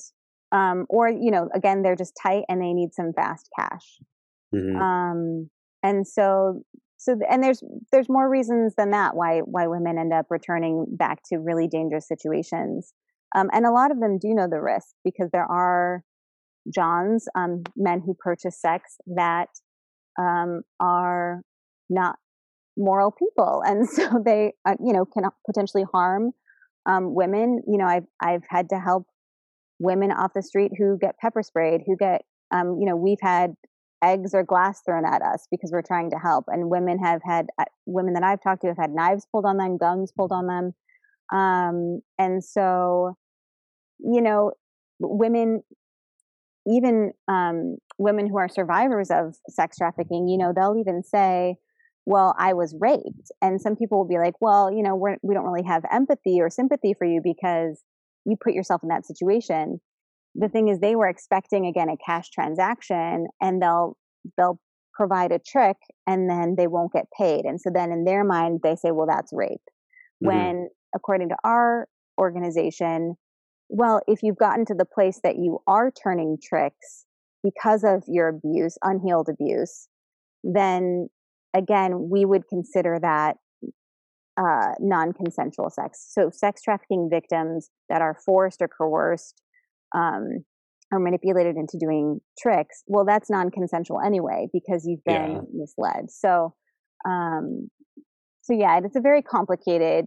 um, or you know, again, they're just tight and they need some fast cash. Mm-hmm. Um, and so, so, and there's there's more reasons than that why why women end up returning back to really dangerous situations. Um, and a lot of them do know the risk because there are Johns, um, men who purchase sex that um, are not moral people. And [LAUGHS] so they uh, you know can potentially harm um, women. You know i've i've had to help women off the street who get pepper sprayed who get um, you know we've had eggs or glass thrown at us because we're trying to help. And women have had uh, women that i've talked to have had knives pulled on them guns pulled on them. Um, and so you know women even um, women who are survivors of sex trafficking you know they'll even say well, I was raped. And some people will be like, well, you know, we're, we don't really have empathy or sympathy for you because you put yourself in that situation. The thing is, they were expecting again a cash transaction, and they'll they'll provide a trick and then they won't get paid. And so then in their mind, they say, well, that's rape. Mm-hmm. When, according to our organization, well, if you've gotten to the place that you are turning tricks because of your abuse, unhealed abuse, then again, we would consider that uh, non consensual sex. So, sex trafficking victims that are forced or coerced um, or manipulated into doing tricks, well, that's non consensual anyway because you've been yeah. misled. So, um, so yeah, it's a very complicated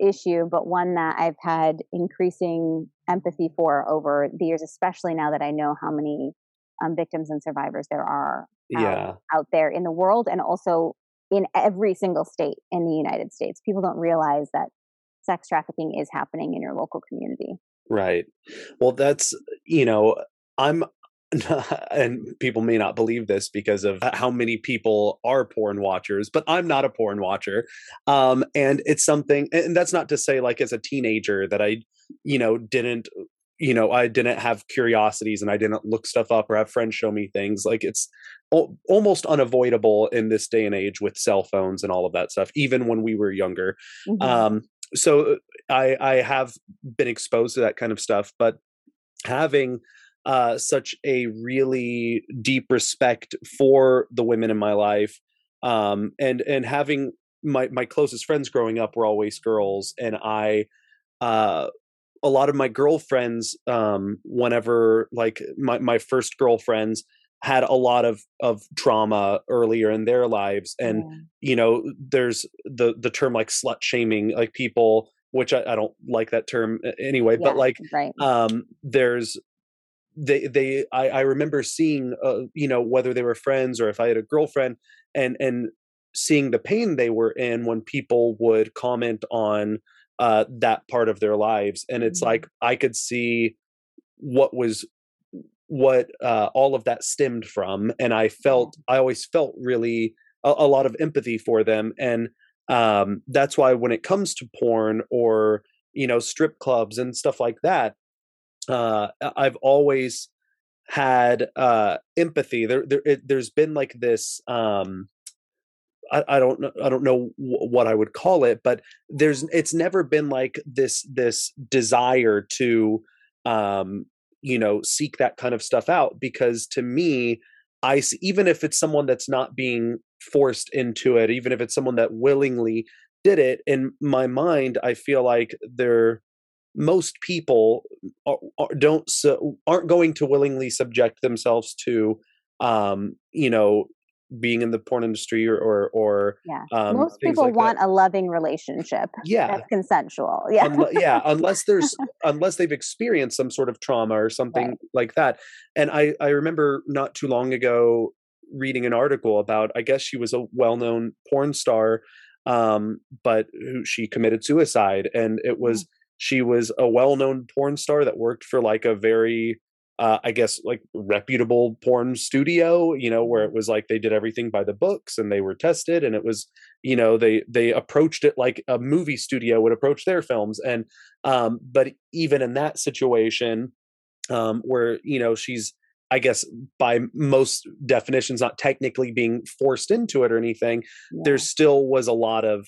issue, but one that I've had increasing empathy for over the years, especially now that I know how many um, victims and survivors there are out, yeah. out there in the world and also in every single state in the United States. People don't realize that sex trafficking is happening in your local community. Right. Well, that's, you know, I'm [LAUGHS] and people may not believe this because of how many people are porn watchers, but I'm not a porn watcher. Um, and it's something, and that's not to say like as a teenager that I, you know, didn't, you know, I didn't have curiosities and I didn't look stuff up or have friends show me things. Like it's o- almost unavoidable in this day and age with cell phones and all of that stuff, even when we were younger. Mm-hmm. Um, so I, I have been exposed to that kind of stuff, but having uh, such a really deep respect for the women in my life, um, and and having my my closest friends growing up were always girls, and I. Uh, a lot of my girlfriends, um, whenever like my, my first girlfriends had a lot of of trauma earlier in their lives and yeah. you know there's the the term like slut shaming like people which I, I don't like that term anyway yeah, but like right. um there's they they I, I remember seeing uh, you know whether they were friends or if I had a girlfriend and and seeing the pain they were in when people would comment on uh, that part of their lives. And it's mm-hmm. like I could see what was what uh, all of that stemmed from. And I felt I always felt really a, a lot of empathy for them. And um, that's why when it comes to porn or you know strip clubs and stuff like that uh, I've always had uh, empathy. There, there, there's been like this. Um, I, I don't know. I don't know what I would call it, but there's. It's never been like this. This desire to, um, you know, seek that kind of stuff out because to me, I see, even if it's someone that's not being forced into it, even if it's someone that willingly did it, in my mind, I feel like they're most people are, are, don't aren't going to willingly subject themselves to um you know being in the porn industry or or, or yeah. um, most people like want that. a loving relationship. Yeah. That's consensual. Yeah. Unle- yeah unless there's [LAUGHS] unless they've experienced some sort of trauma or something right. like that. And i i remember not too long ago reading an article about i guess she was a well-known porn star um but who she committed suicide and it was she was a well-known porn star that worked for like a very uh, I guess like reputable porn studio, you know, where it was like they did everything by the books and they were tested and it was, you know, they they approached it like a movie studio would approach their films. And um, but even in that situation, um, where, you know, she's I guess by most definitions not technically being forced into it or anything, yeah. there still was a lot of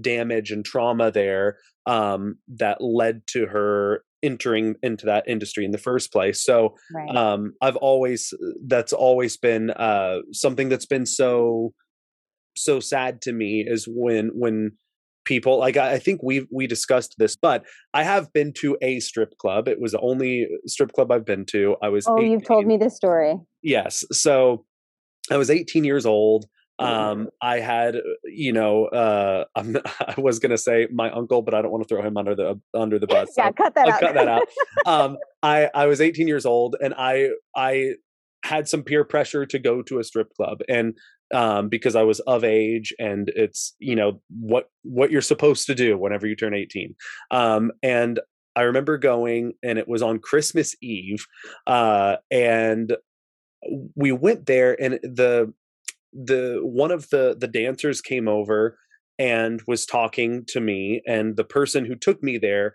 damage and trauma there um, that led to her entering into that industry in the first place. So right. um, I've always that's always been uh, something that's been so so sad to me is when when people like I, I think we we discussed this, but I have been to a strip club. It was the only strip club I've been to. I was oh, 18. you've told me this story. Yes, so I was 18 years old um [LAUGHS] i had you know uh [LAUGHS] I'm, i was gonna say my uncle but i don't want to throw him under the under the bus. Yeah cut that I'll out. cut that out. [LAUGHS] Um i i was 18 years old and i i had some peer pressure to go to a strip club and um because i was of age and it's you know what what you're supposed to do whenever you turn 18 um and i remember going and it was on christmas eve uh and we went there and the the one of the the dancers came over and was talking to me and the person who took me there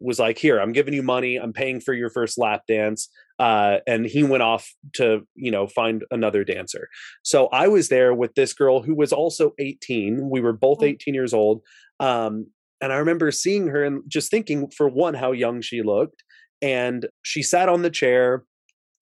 was like, "Here, I'm giving you money. I'm paying for your first lap dance." Uh, and he went off to you know find another dancer. So I was there with this girl who was also 18. We were both Mm. 18 years old. Um, and I remember seeing her and just thinking, for one, how young she looked. And she sat on the chair,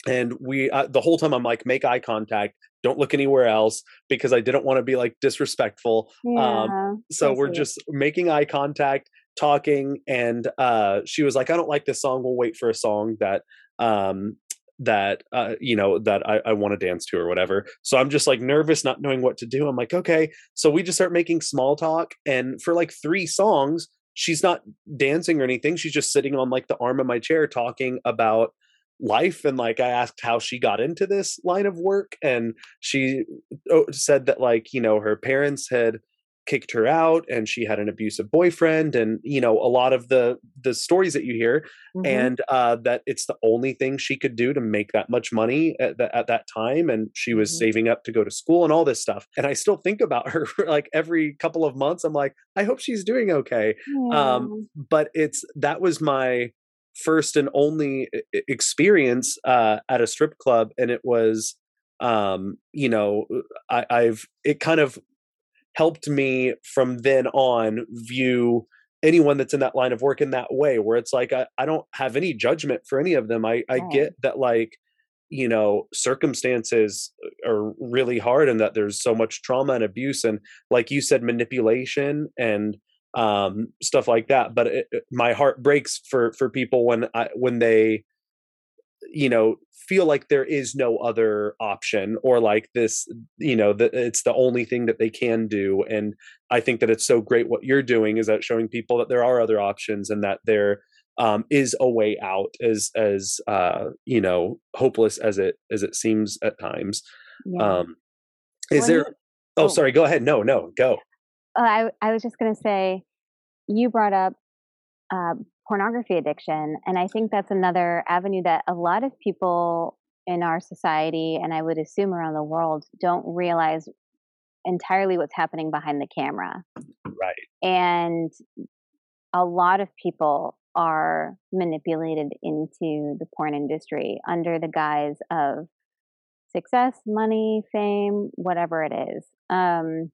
and we uh, the whole time I'm like, make eye contact. Don't look anywhere else because I didn't want to be like disrespectful. Yeah. So we're just making eye contact, talking, and uh, she was like, "I don't like this song. We'll wait for a song that um, that uh, you know that I, I want to dance to or whatever." So I'm just like nervous, not knowing what to do. I'm like, "Okay." So we just start making small talk, and for like three songs, she's not dancing or anything. She's just sitting on like the arm of my chair, talking about life and like i asked how she got into this line of work and she oh, said that like you know her parents had kicked her out and she had an abusive boyfriend and you know a lot of the the stories that you hear Mhm. and uh that it's the only thing she could do to make that much money at, the, at that time and she was Mhm. saving up to go to school and all this stuff and i still think about [LAUGHS] her like every couple of months i'm like i hope she's doing okay Yeah. um but it's that was my first and only experience uh at a strip club and it was um you know i i've it kind of helped me from then on view anyone that's in that line of work in that way where it's like i, I don't have any judgment for any of them i i Right. get that like you know circumstances are really hard and that there's so much trauma and abuse and like you said manipulation and um stuff like that but it, my heart breaks for for people when i when they you know feel like there is no other option or like this you know that it's the only thing that they can do and i think that it's so great what you're doing is that showing people that there are other options and that there um, is a way out as as uh, you know hopeless as it as it seems at times yeah. um, is there oh oh. sorry go ahead no no go I I was just gonna say, you brought up uh, pornography addiction, and I think that's another avenue that a lot of people in our society, and I would assume around the world, don't realize entirely what's happening behind the camera. right And a lot of people are manipulated into the porn industry under the guise of success, money, fame, whatever it is. Um,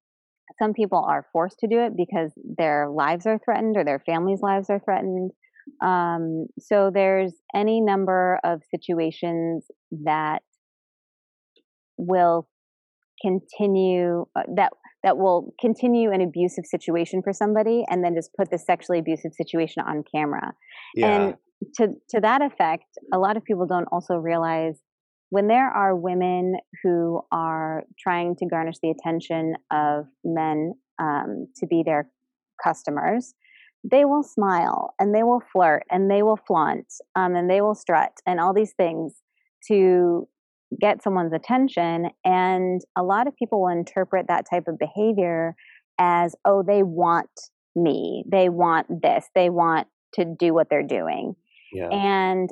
some people are forced to do it because their lives are threatened or their families' lives are threatened. Um, so there's any number of situations that will continue uh, that that will continue an abusive situation for somebody and then just put the sexually abusive situation on camera. yeah And to to that effect, a lot of people don't also realize when there are women who are trying to garnish the attention of men um, to be their customers, they will smile and they will flirt and they will flaunt um, and they will strut and all these things to get someone's attention. And a lot of people will interpret that type of behavior as, oh, they want me, they want this, they want to do what they're doing. yeah And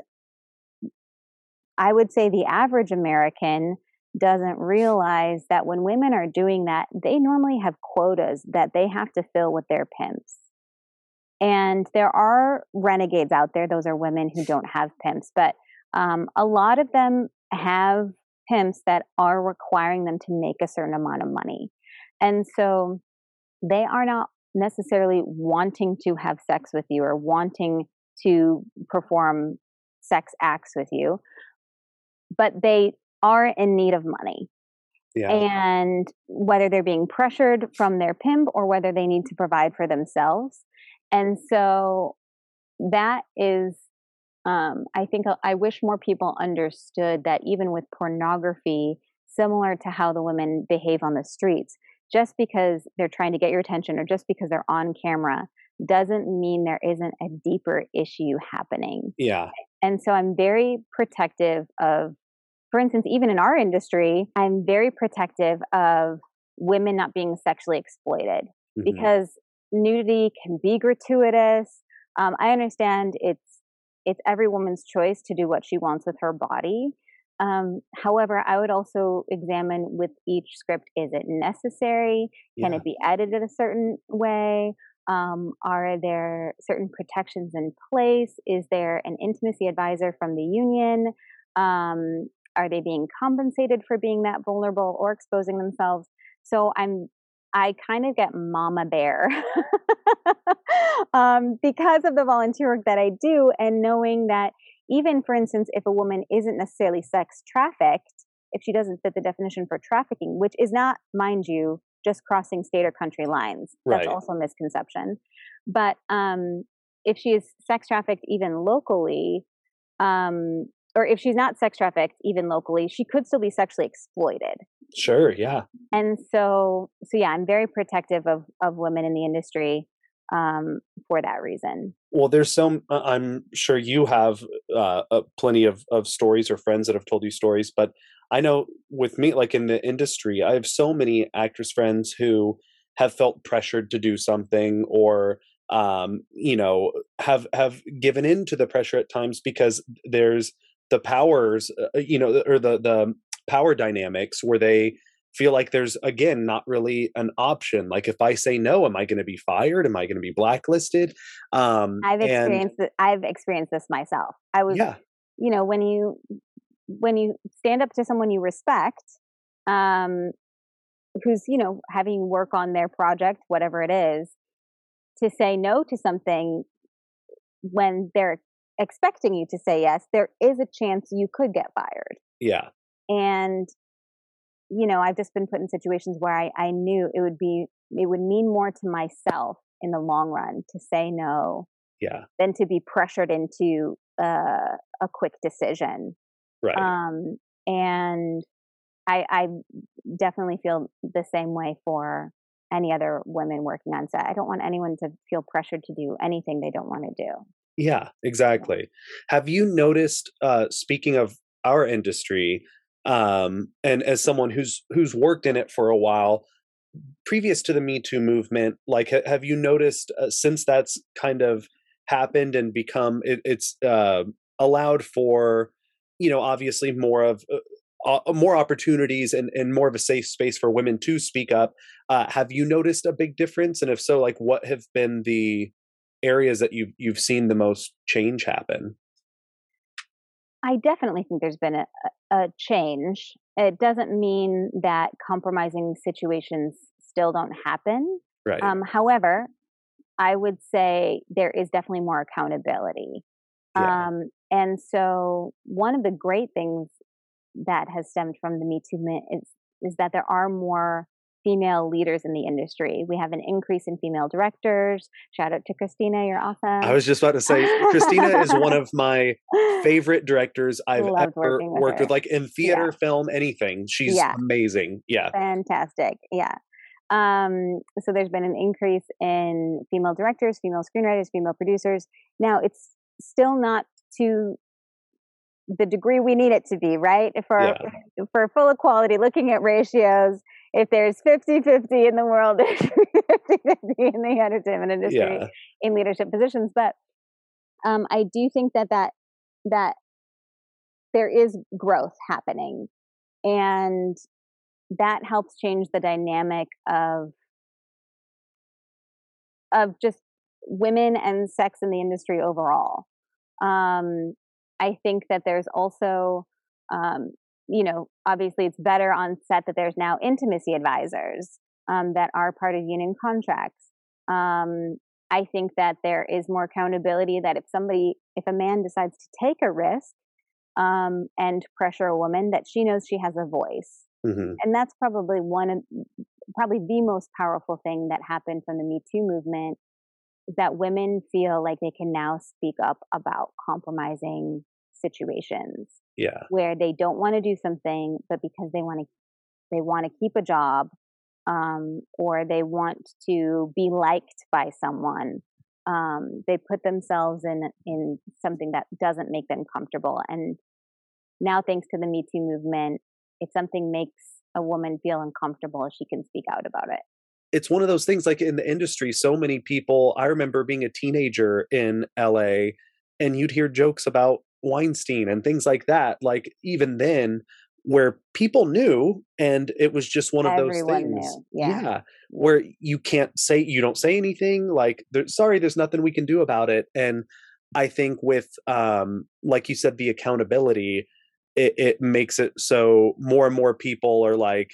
I would say the average American doesn't realize that when women are doing that, they normally have quotas that they have to fill with their pimps. And there are renegades out there. Those are women who don't have pimps, but um, a lot of them have pimps that are requiring them to make a certain amount of money. And so they are not necessarily wanting to have sex with you or wanting to perform sex acts with you, but they are in need of money. yeah And whether they're being pressured from their pimp or whether they need to provide for themselves. And so that is, um, I think uh, I wish more people understood that even with pornography, similar to how the women behave on the streets, just because they're trying to get your attention or just because they're on camera doesn't mean there isn't a deeper issue happening. yeah And so I'm very protective of, for instance, even in our industry, I'm very protective of women not being sexually exploited Mhm. because nudity can be gratuitous. Um, I understand it's it's every woman's choice to do what she wants with her body. Um, however, I would also examine with each script: is it necessary? Can yeah it be edited a certain way? Um, are there certain protections in place? Is there an intimacy advisor from the union? Um, are they being compensated for being that vulnerable or exposing themselves? So I'm I kind of get mama bear [LAUGHS] um, because of the volunteer work that I do, and knowing that even, for instance, if a woman isn't necessarily sex trafficked, if she doesn't fit the definition for trafficking, which is not, mind you, just crossing state or country lines. That's right. also a misconception. But um, if she is sex trafficked even locally, um, or if she's not sex trafficked even locally, she could still be sexually exploited. Sure, yeah. And so, so yeah, I'm very protective of of women in the industry um, for that reason. Well, there's some. Uh, I'm sure you have uh, uh, plenty of of stories or friends that have told you stories, but I know with me, like in the industry, I have so many actress friends who have felt pressured to do something or um, you know have have given in to the pressure at times because there's the powers uh, you know or the the power dynamics where they feel like there's again not really an option. Like if i say no am i going to be fired? Am i going to be blacklisted? Um i've experienced and, i've experienced this myself. I was yeah. you know when you when you stand up to someone you respect, um, who's you know having work on their project, whatever it is, to say no to something when they're expecting you to say yes, there is a chance you could get fired. Yeah. And you know, I've just been put in situations where I, I knew it would be it would mean more to myself in the long run to say no yeah than to be pressured into uh, a quick decision Right. Um, and I, I definitely feel the same way for any other women working on set. I don't want anyone to feel pressured to do anything they don't want to do. Yeah, exactly. Have you noticed, uh, speaking of our industry, um, and as someone who's who's worked in it for a while, previous to the Me Too movement, like ha- have you noticed uh, since that's kind of happened and become it, it's uh, allowed for you know obviously more of uh, uh, more opportunities and, and more of a safe space for women to speak up. Uh, have you noticed a big difference? And if so, like what have been the areas that you've you've seen the most change happen? I definitely think there's been a, a change. It doesn't mean that compromising situations still don't happen. Right. Um, however, I would say there is definitely more accountability. Yeah. Um, and so, one of the great things that has stemmed from the Me Too movement is, is that there are more female leaders in the industry. We have an increase in female directors. Shout out to Christina, you're awesome. I was just about to say, Christina is one of my favorite directors [LAUGHS] I've Loved ever with worked her. with, like in theater, yeah. film, anything. She's yeah. amazing. Yeah. Fantastic. Yeah. Um, so there's been an increase in female directors, female screenwriters, female producers. Now it's still not to the degree we need it to be, right? For yeah. for full equality, looking at ratios, if there's 50-50 in the world, [LAUGHS] there's 50-50 in the entertainment industry yeah. in leadership positions. But um, I do think that that that there is growth happening, and that helps change the dynamic of of just women and sex in the industry overall. Um, I think that there's also, um, you know, obviously it's better on set that there's now intimacy advisors um, that are part of union contracts. Um, I think that there is more accountability that if somebody, if a man decides to take a risk um, and pressure a woman, that she knows she has a voice. Mm-hmm. And that's probably one of, probably the most powerful thing that happened from the Me Too movement that women feel like they can now speak up about compromising situations yeah. where they don't want to do something but because they want to they want to keep a job um, or they want to be liked by someone um, they put themselves in in something that doesn't make them comfortable. And now thanks to the me too movement if something makes a woman feel uncomfortable she can speak out about it it's one of those things like in the industry so many people i remember being a teenager in la and you'd hear jokes about weinstein and things like that like even then where people knew and it was just one of Everyone those things knew. Yeah. where you can't say you don't say anything like there, sorry there's nothing we can do about it and i think with um like you said the accountability it, it makes it so more and more people are like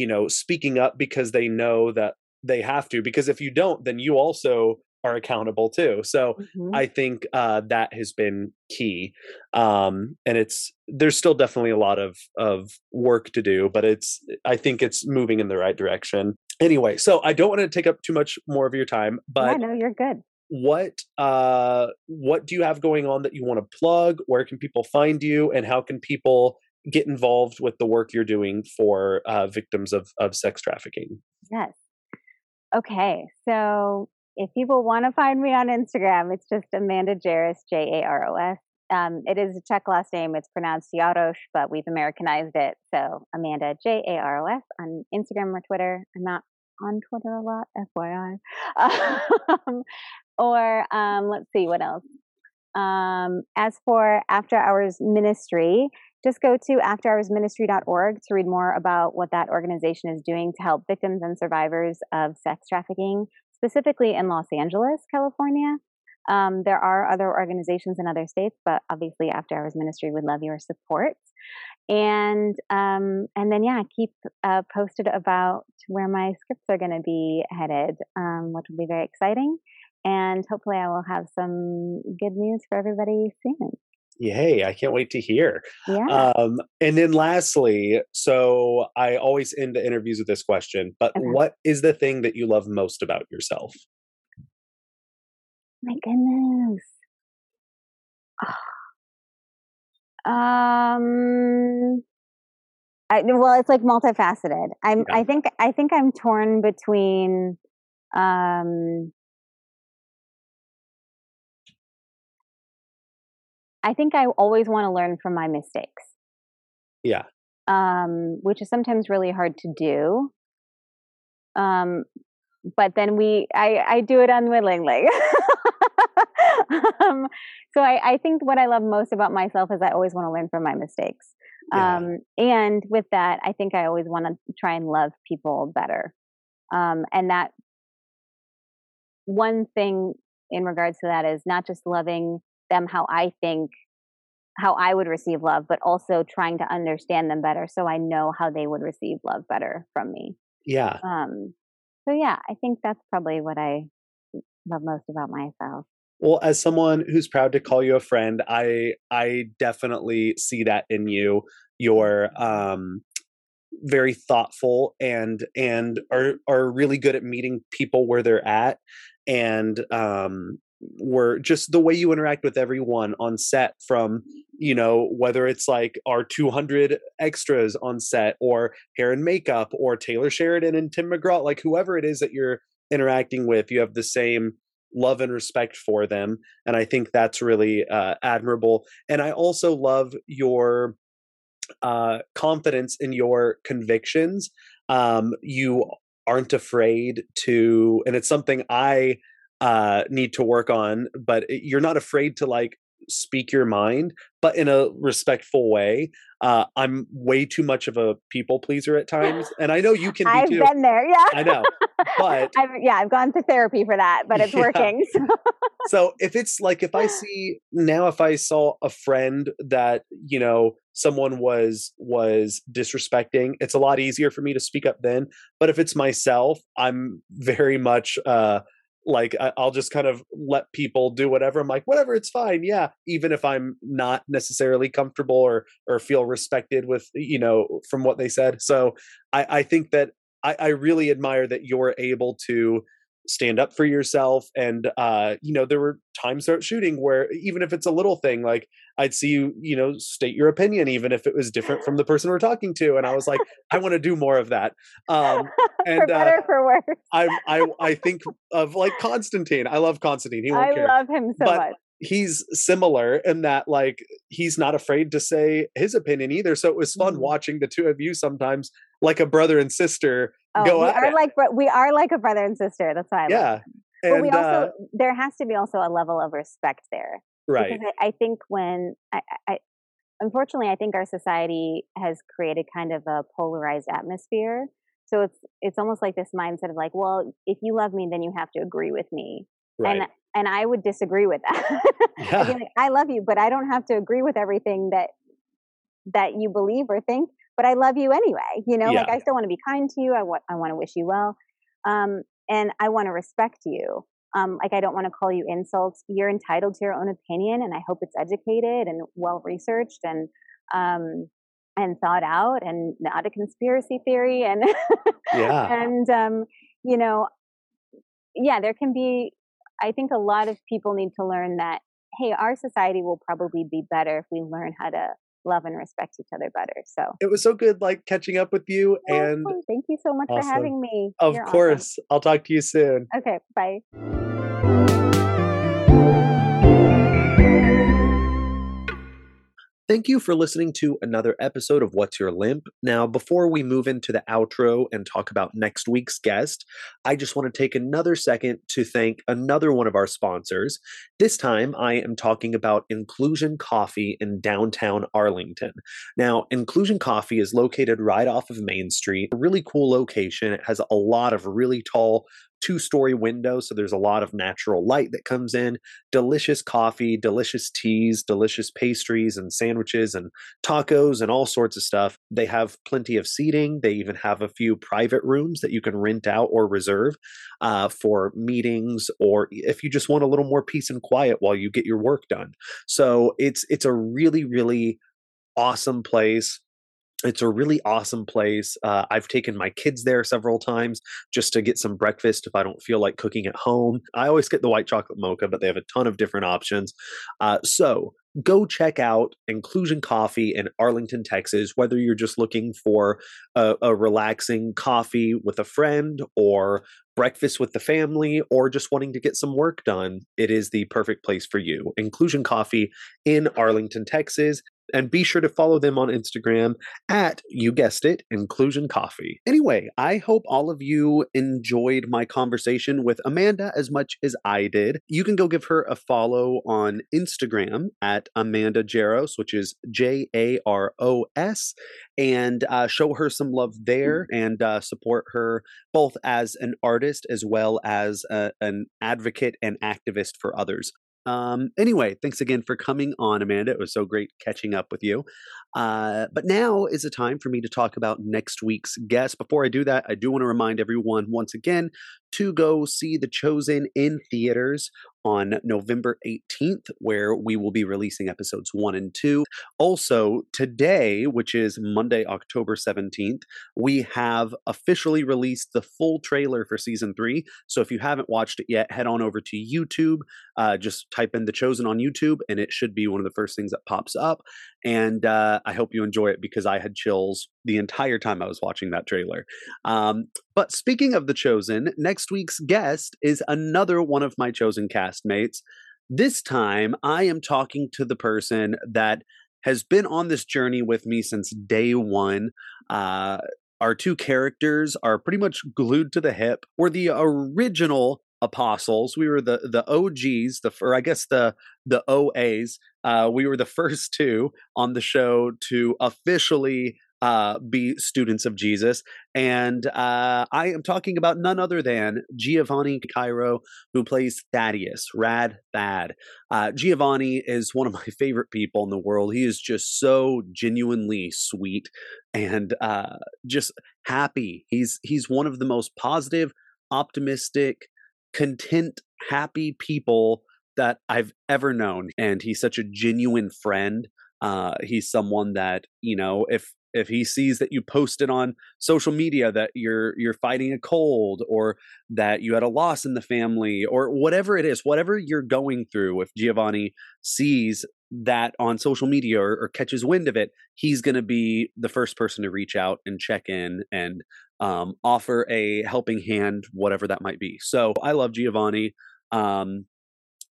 you know speaking up because they know that they have to because if you don't then you also are accountable too so Mhm. I think uh, that has been key, um, and it's there's still definitely a lot of of work to do, but it's I think it's moving in the right direction. Anyway, so I don't want to take up too much more of your time, but yeah, no, you're good. what uh, what do you have going on that you want to plug? Where can people find you, and how can people get involved with the work you're doing for uh, victims of of sex trafficking? Yes. Okay. So if people want to find me on Instagram, it's just Amanda Jaros, J A R O S. Um, it is a Czech last name. It's pronounced Jarosz, but we've Americanized it. So Amanda, J A R O S, on Instagram or Twitter. I'm not on Twitter a lot, FYI. [LAUGHS] Um, or um, let's see, what else? Um, as for After Hours Ministry, just go to afterhoursministry.org to read more about what that organization is doing to help victims and survivors of sex trafficking, specifically in Los Angeles, California. Um, there are other organizations in other states, but obviously, After Hours Ministry would love your support. And um, and then yeah, keep uh, posted about where my scripts are going to be headed, um, which will be very exciting. And hopefully, I will have some good news for everybody soon. Yay! I can't wait to hear. Yeah. Um, and then lastly, so I always end the interviews with this question, but Okay. what is the thing that you love most about yourself? My goodness. [SIGHS] Um, I, well, it's like multifaceted. I'm. Yeah. I think. I think I'm torn between. Um, I think I always want to learn from my mistakes. Yeah. Um, which is sometimes really hard to do. Um, but then we, I, I do it unwillingly. [LAUGHS] um, so I, I think what I love most about myself is I always want to learn from my mistakes. Yeah. Um, and with that, I think I always want to try and love people better. Um, and that one thing in regards to that is not just loving them how I think, how I would receive love, but also trying to understand them better so I know how they would receive love better from me. Yeah. Um, so yeah, I think that's probably what I love most about myself. Well, as someone who's proud to call you a friend, I I definitely see that in you. You're um very thoughtful and and are are really good at meeting people where they're at and um were just the way you interact with everyone on set from you know whether it's like our 200 extras on set or hair and makeup or taylor sheridan and tim mcgraw like whoever it is that you're interacting with you have the same love and respect for them and i think that's really uh, admirable and i also love your uh, confidence in your convictions. Um, you aren't afraid to and it's something i uh, need to work on but you're not afraid to like speak your mind but in a respectful way uh, i'm way too much of a people pleaser at [LAUGHS] times and i know you can be I've too been there, yeah. I know, but- [LAUGHS] I've, yeah, I've gone to therapy for that, but it's [LAUGHS] Yeah. working. so- so if it's like if i see now if i saw a friend that you know someone was was disrespecting it's a lot easier for me to speak up then but if it's myself i'm very much uh like i'll just kind of let people do whatever i'm like whatever it's fine yeah even if i'm not necessarily comfortable or or feel respected with you know from what they said so i i think that i i really admire that you're able to stand up for yourself and uh you know there were times throughout shooting where even if it's a little thing like i'd see you you know state your opinion even if it was different from the person we're talking to and i was like i want to do more of that um [LAUGHS] for and uh, for worse. i i i think of like constantine i love constantine he won't I care love him so But- much. he's similar in that like he's not afraid to say his opinion either so it was fun Mhm. watching the two of you sometimes like a brother and sister Oh, go we are it. like we are like a brother and sister. That's why I love. yeah But and we also uh, there has to be also a level of respect there. right Because I, I think when I, I, unfortunately, I think our society has created kind of a polarized atmosphere. So it's it's almost like this mindset of like, well, if you love me, then you have to agree with me. Right. And and I would disagree with that. [LAUGHS] Yeah. like, I love you, but I don't have to agree with everything that that you believe or think. But I love you anyway. You know, like I still want to be kind to you. I want I want to wish you well, um, and I want to respect you. Um, like I don't want to call you insults. You're entitled to your own opinion, and I hope it's educated and well researched and um, and thought out, and not a conspiracy theory. And [LAUGHS] Yeah. and um, you know, yeah, there can be. I think a lot of people need to learn that. Hey, our society will probably be better if we learn how to love and respect each other better. So, It was so good like catching up with you and thank you so much Awesome. for having me. of You're awesome. course, I'll talk to you soon. Okay, bye. Thank you for listening to another episode of What's Your Limp. Now, before we move into the outro and talk about next week's guest, I just want to take another second to thank another one of our sponsors. This time, I am talking about Inclusion Coffee in downtown Arlington. Now, Inclusion Coffee is located right off of Main Street, a really cool location. It has a lot of really tall two story windows, so there's a lot of natural light that comes in delicious coffee, delicious teas, delicious pastries and sandwiches and tacos and all sorts of stuff. They have plenty of seating. They even have a few private rooms that you can rent out or reserve uh, for meetings or if you just want a little more peace and quiet while you get your work done. So it's it's a really really awesome place. It's a really awesome place. Uh, I've taken my kids there several times just to get some breakfast if I don't feel like cooking at home. I always get the white chocolate mocha, but they have a ton of different options. Uh, so go check out Inclusion Coffee in Arlington, Texas, whether you're just looking for a, a relaxing coffee with a friend or breakfast with the family or just wanting to get some work done, it is the perfect place for you. Inclusion Coffee in Arlington, Texas. And be sure to follow them on Instagram at, you guessed it, Inclusion Coffee. Anyway, I hope all of you enjoyed my conversation with Amanda as much as I did. You can go give her a follow on Instagram at Amanda Jaros, which is J A R O S, and uh, show her some love there and uh, support her both as an artist as well as a, an advocate and activist for others. Um, anyway, thanks again for coming on, Amanda. It was so great catching up with you. Uh, but now is the time for me to talk about next week's guest. Before I do that, I do want to remind everyone once again to go see The Chosen in theaters on November 18th, where we will be releasing episodes one and two. Also, today, which is Monday, October 17th, we have officially released the full trailer for season three. So if you haven't watched it yet, head on over to YouTube. Uh, just type in The Chosen on YouTube, and it should be one of the first things that pops up. And uh, I hope you enjoy it because I had chills the entire time I was watching that trailer. Um, but speaking of The Chosen, next week's guest is another one of my chosen castmates. This time, I am talking to the person that has been on this journey with me since day one. Uh, our two characters are pretty much glued to the hip. We're the original apostles. We were the the OGs, the or I guess the the OAs. Uh, we were the [LAUGHS] first two on the show to officially uh, be students of Jesus. And uh, I am talking about none other than Giovanni Cairo, who plays Thaddeus, Rad Thad. Uh, Giovanni is one of my [LAUGHS] favorite people in the world. He is just so genuinely sweet and uh, just happy. He's he's one of the most positive, optimistic, content, happy people that I've ever known. And he's such a genuine friend. Uh, he's someone that you know if if he sees that you posted on social media that you're you're fighting a cold or that you had a loss in the family or whatever it is whatever you're going through if giovanni sees that on social media or, or catches wind of it he's going to be the first person to reach out and check in and um, offer a helping hand whatever that might be so i love giovanni um,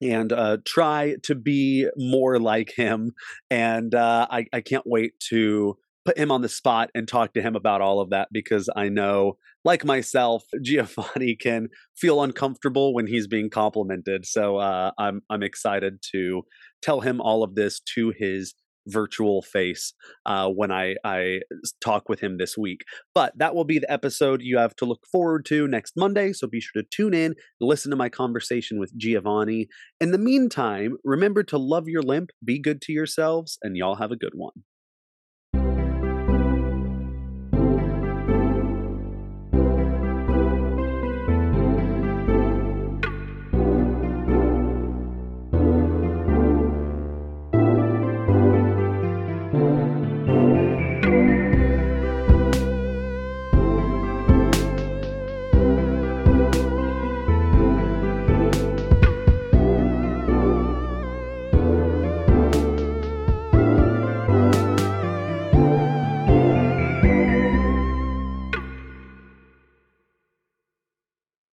and uh, try to be more like him and uh, I, I can't wait to put him on the spot and talk to him about all of that because I know, like myself, [LAUGHS] Giovanni can feel uncomfortable when he's being complimented. So uh, I'm I'm excited to tell him all of this to his virtual face uh, when I, I talk with him this week. But that will be the episode you have to look forward to next Monday. So be sure to tune in, listen to my conversation with Giovanni. In the meantime, remember to love your limp, be good to yourselves, and y'all have a good one.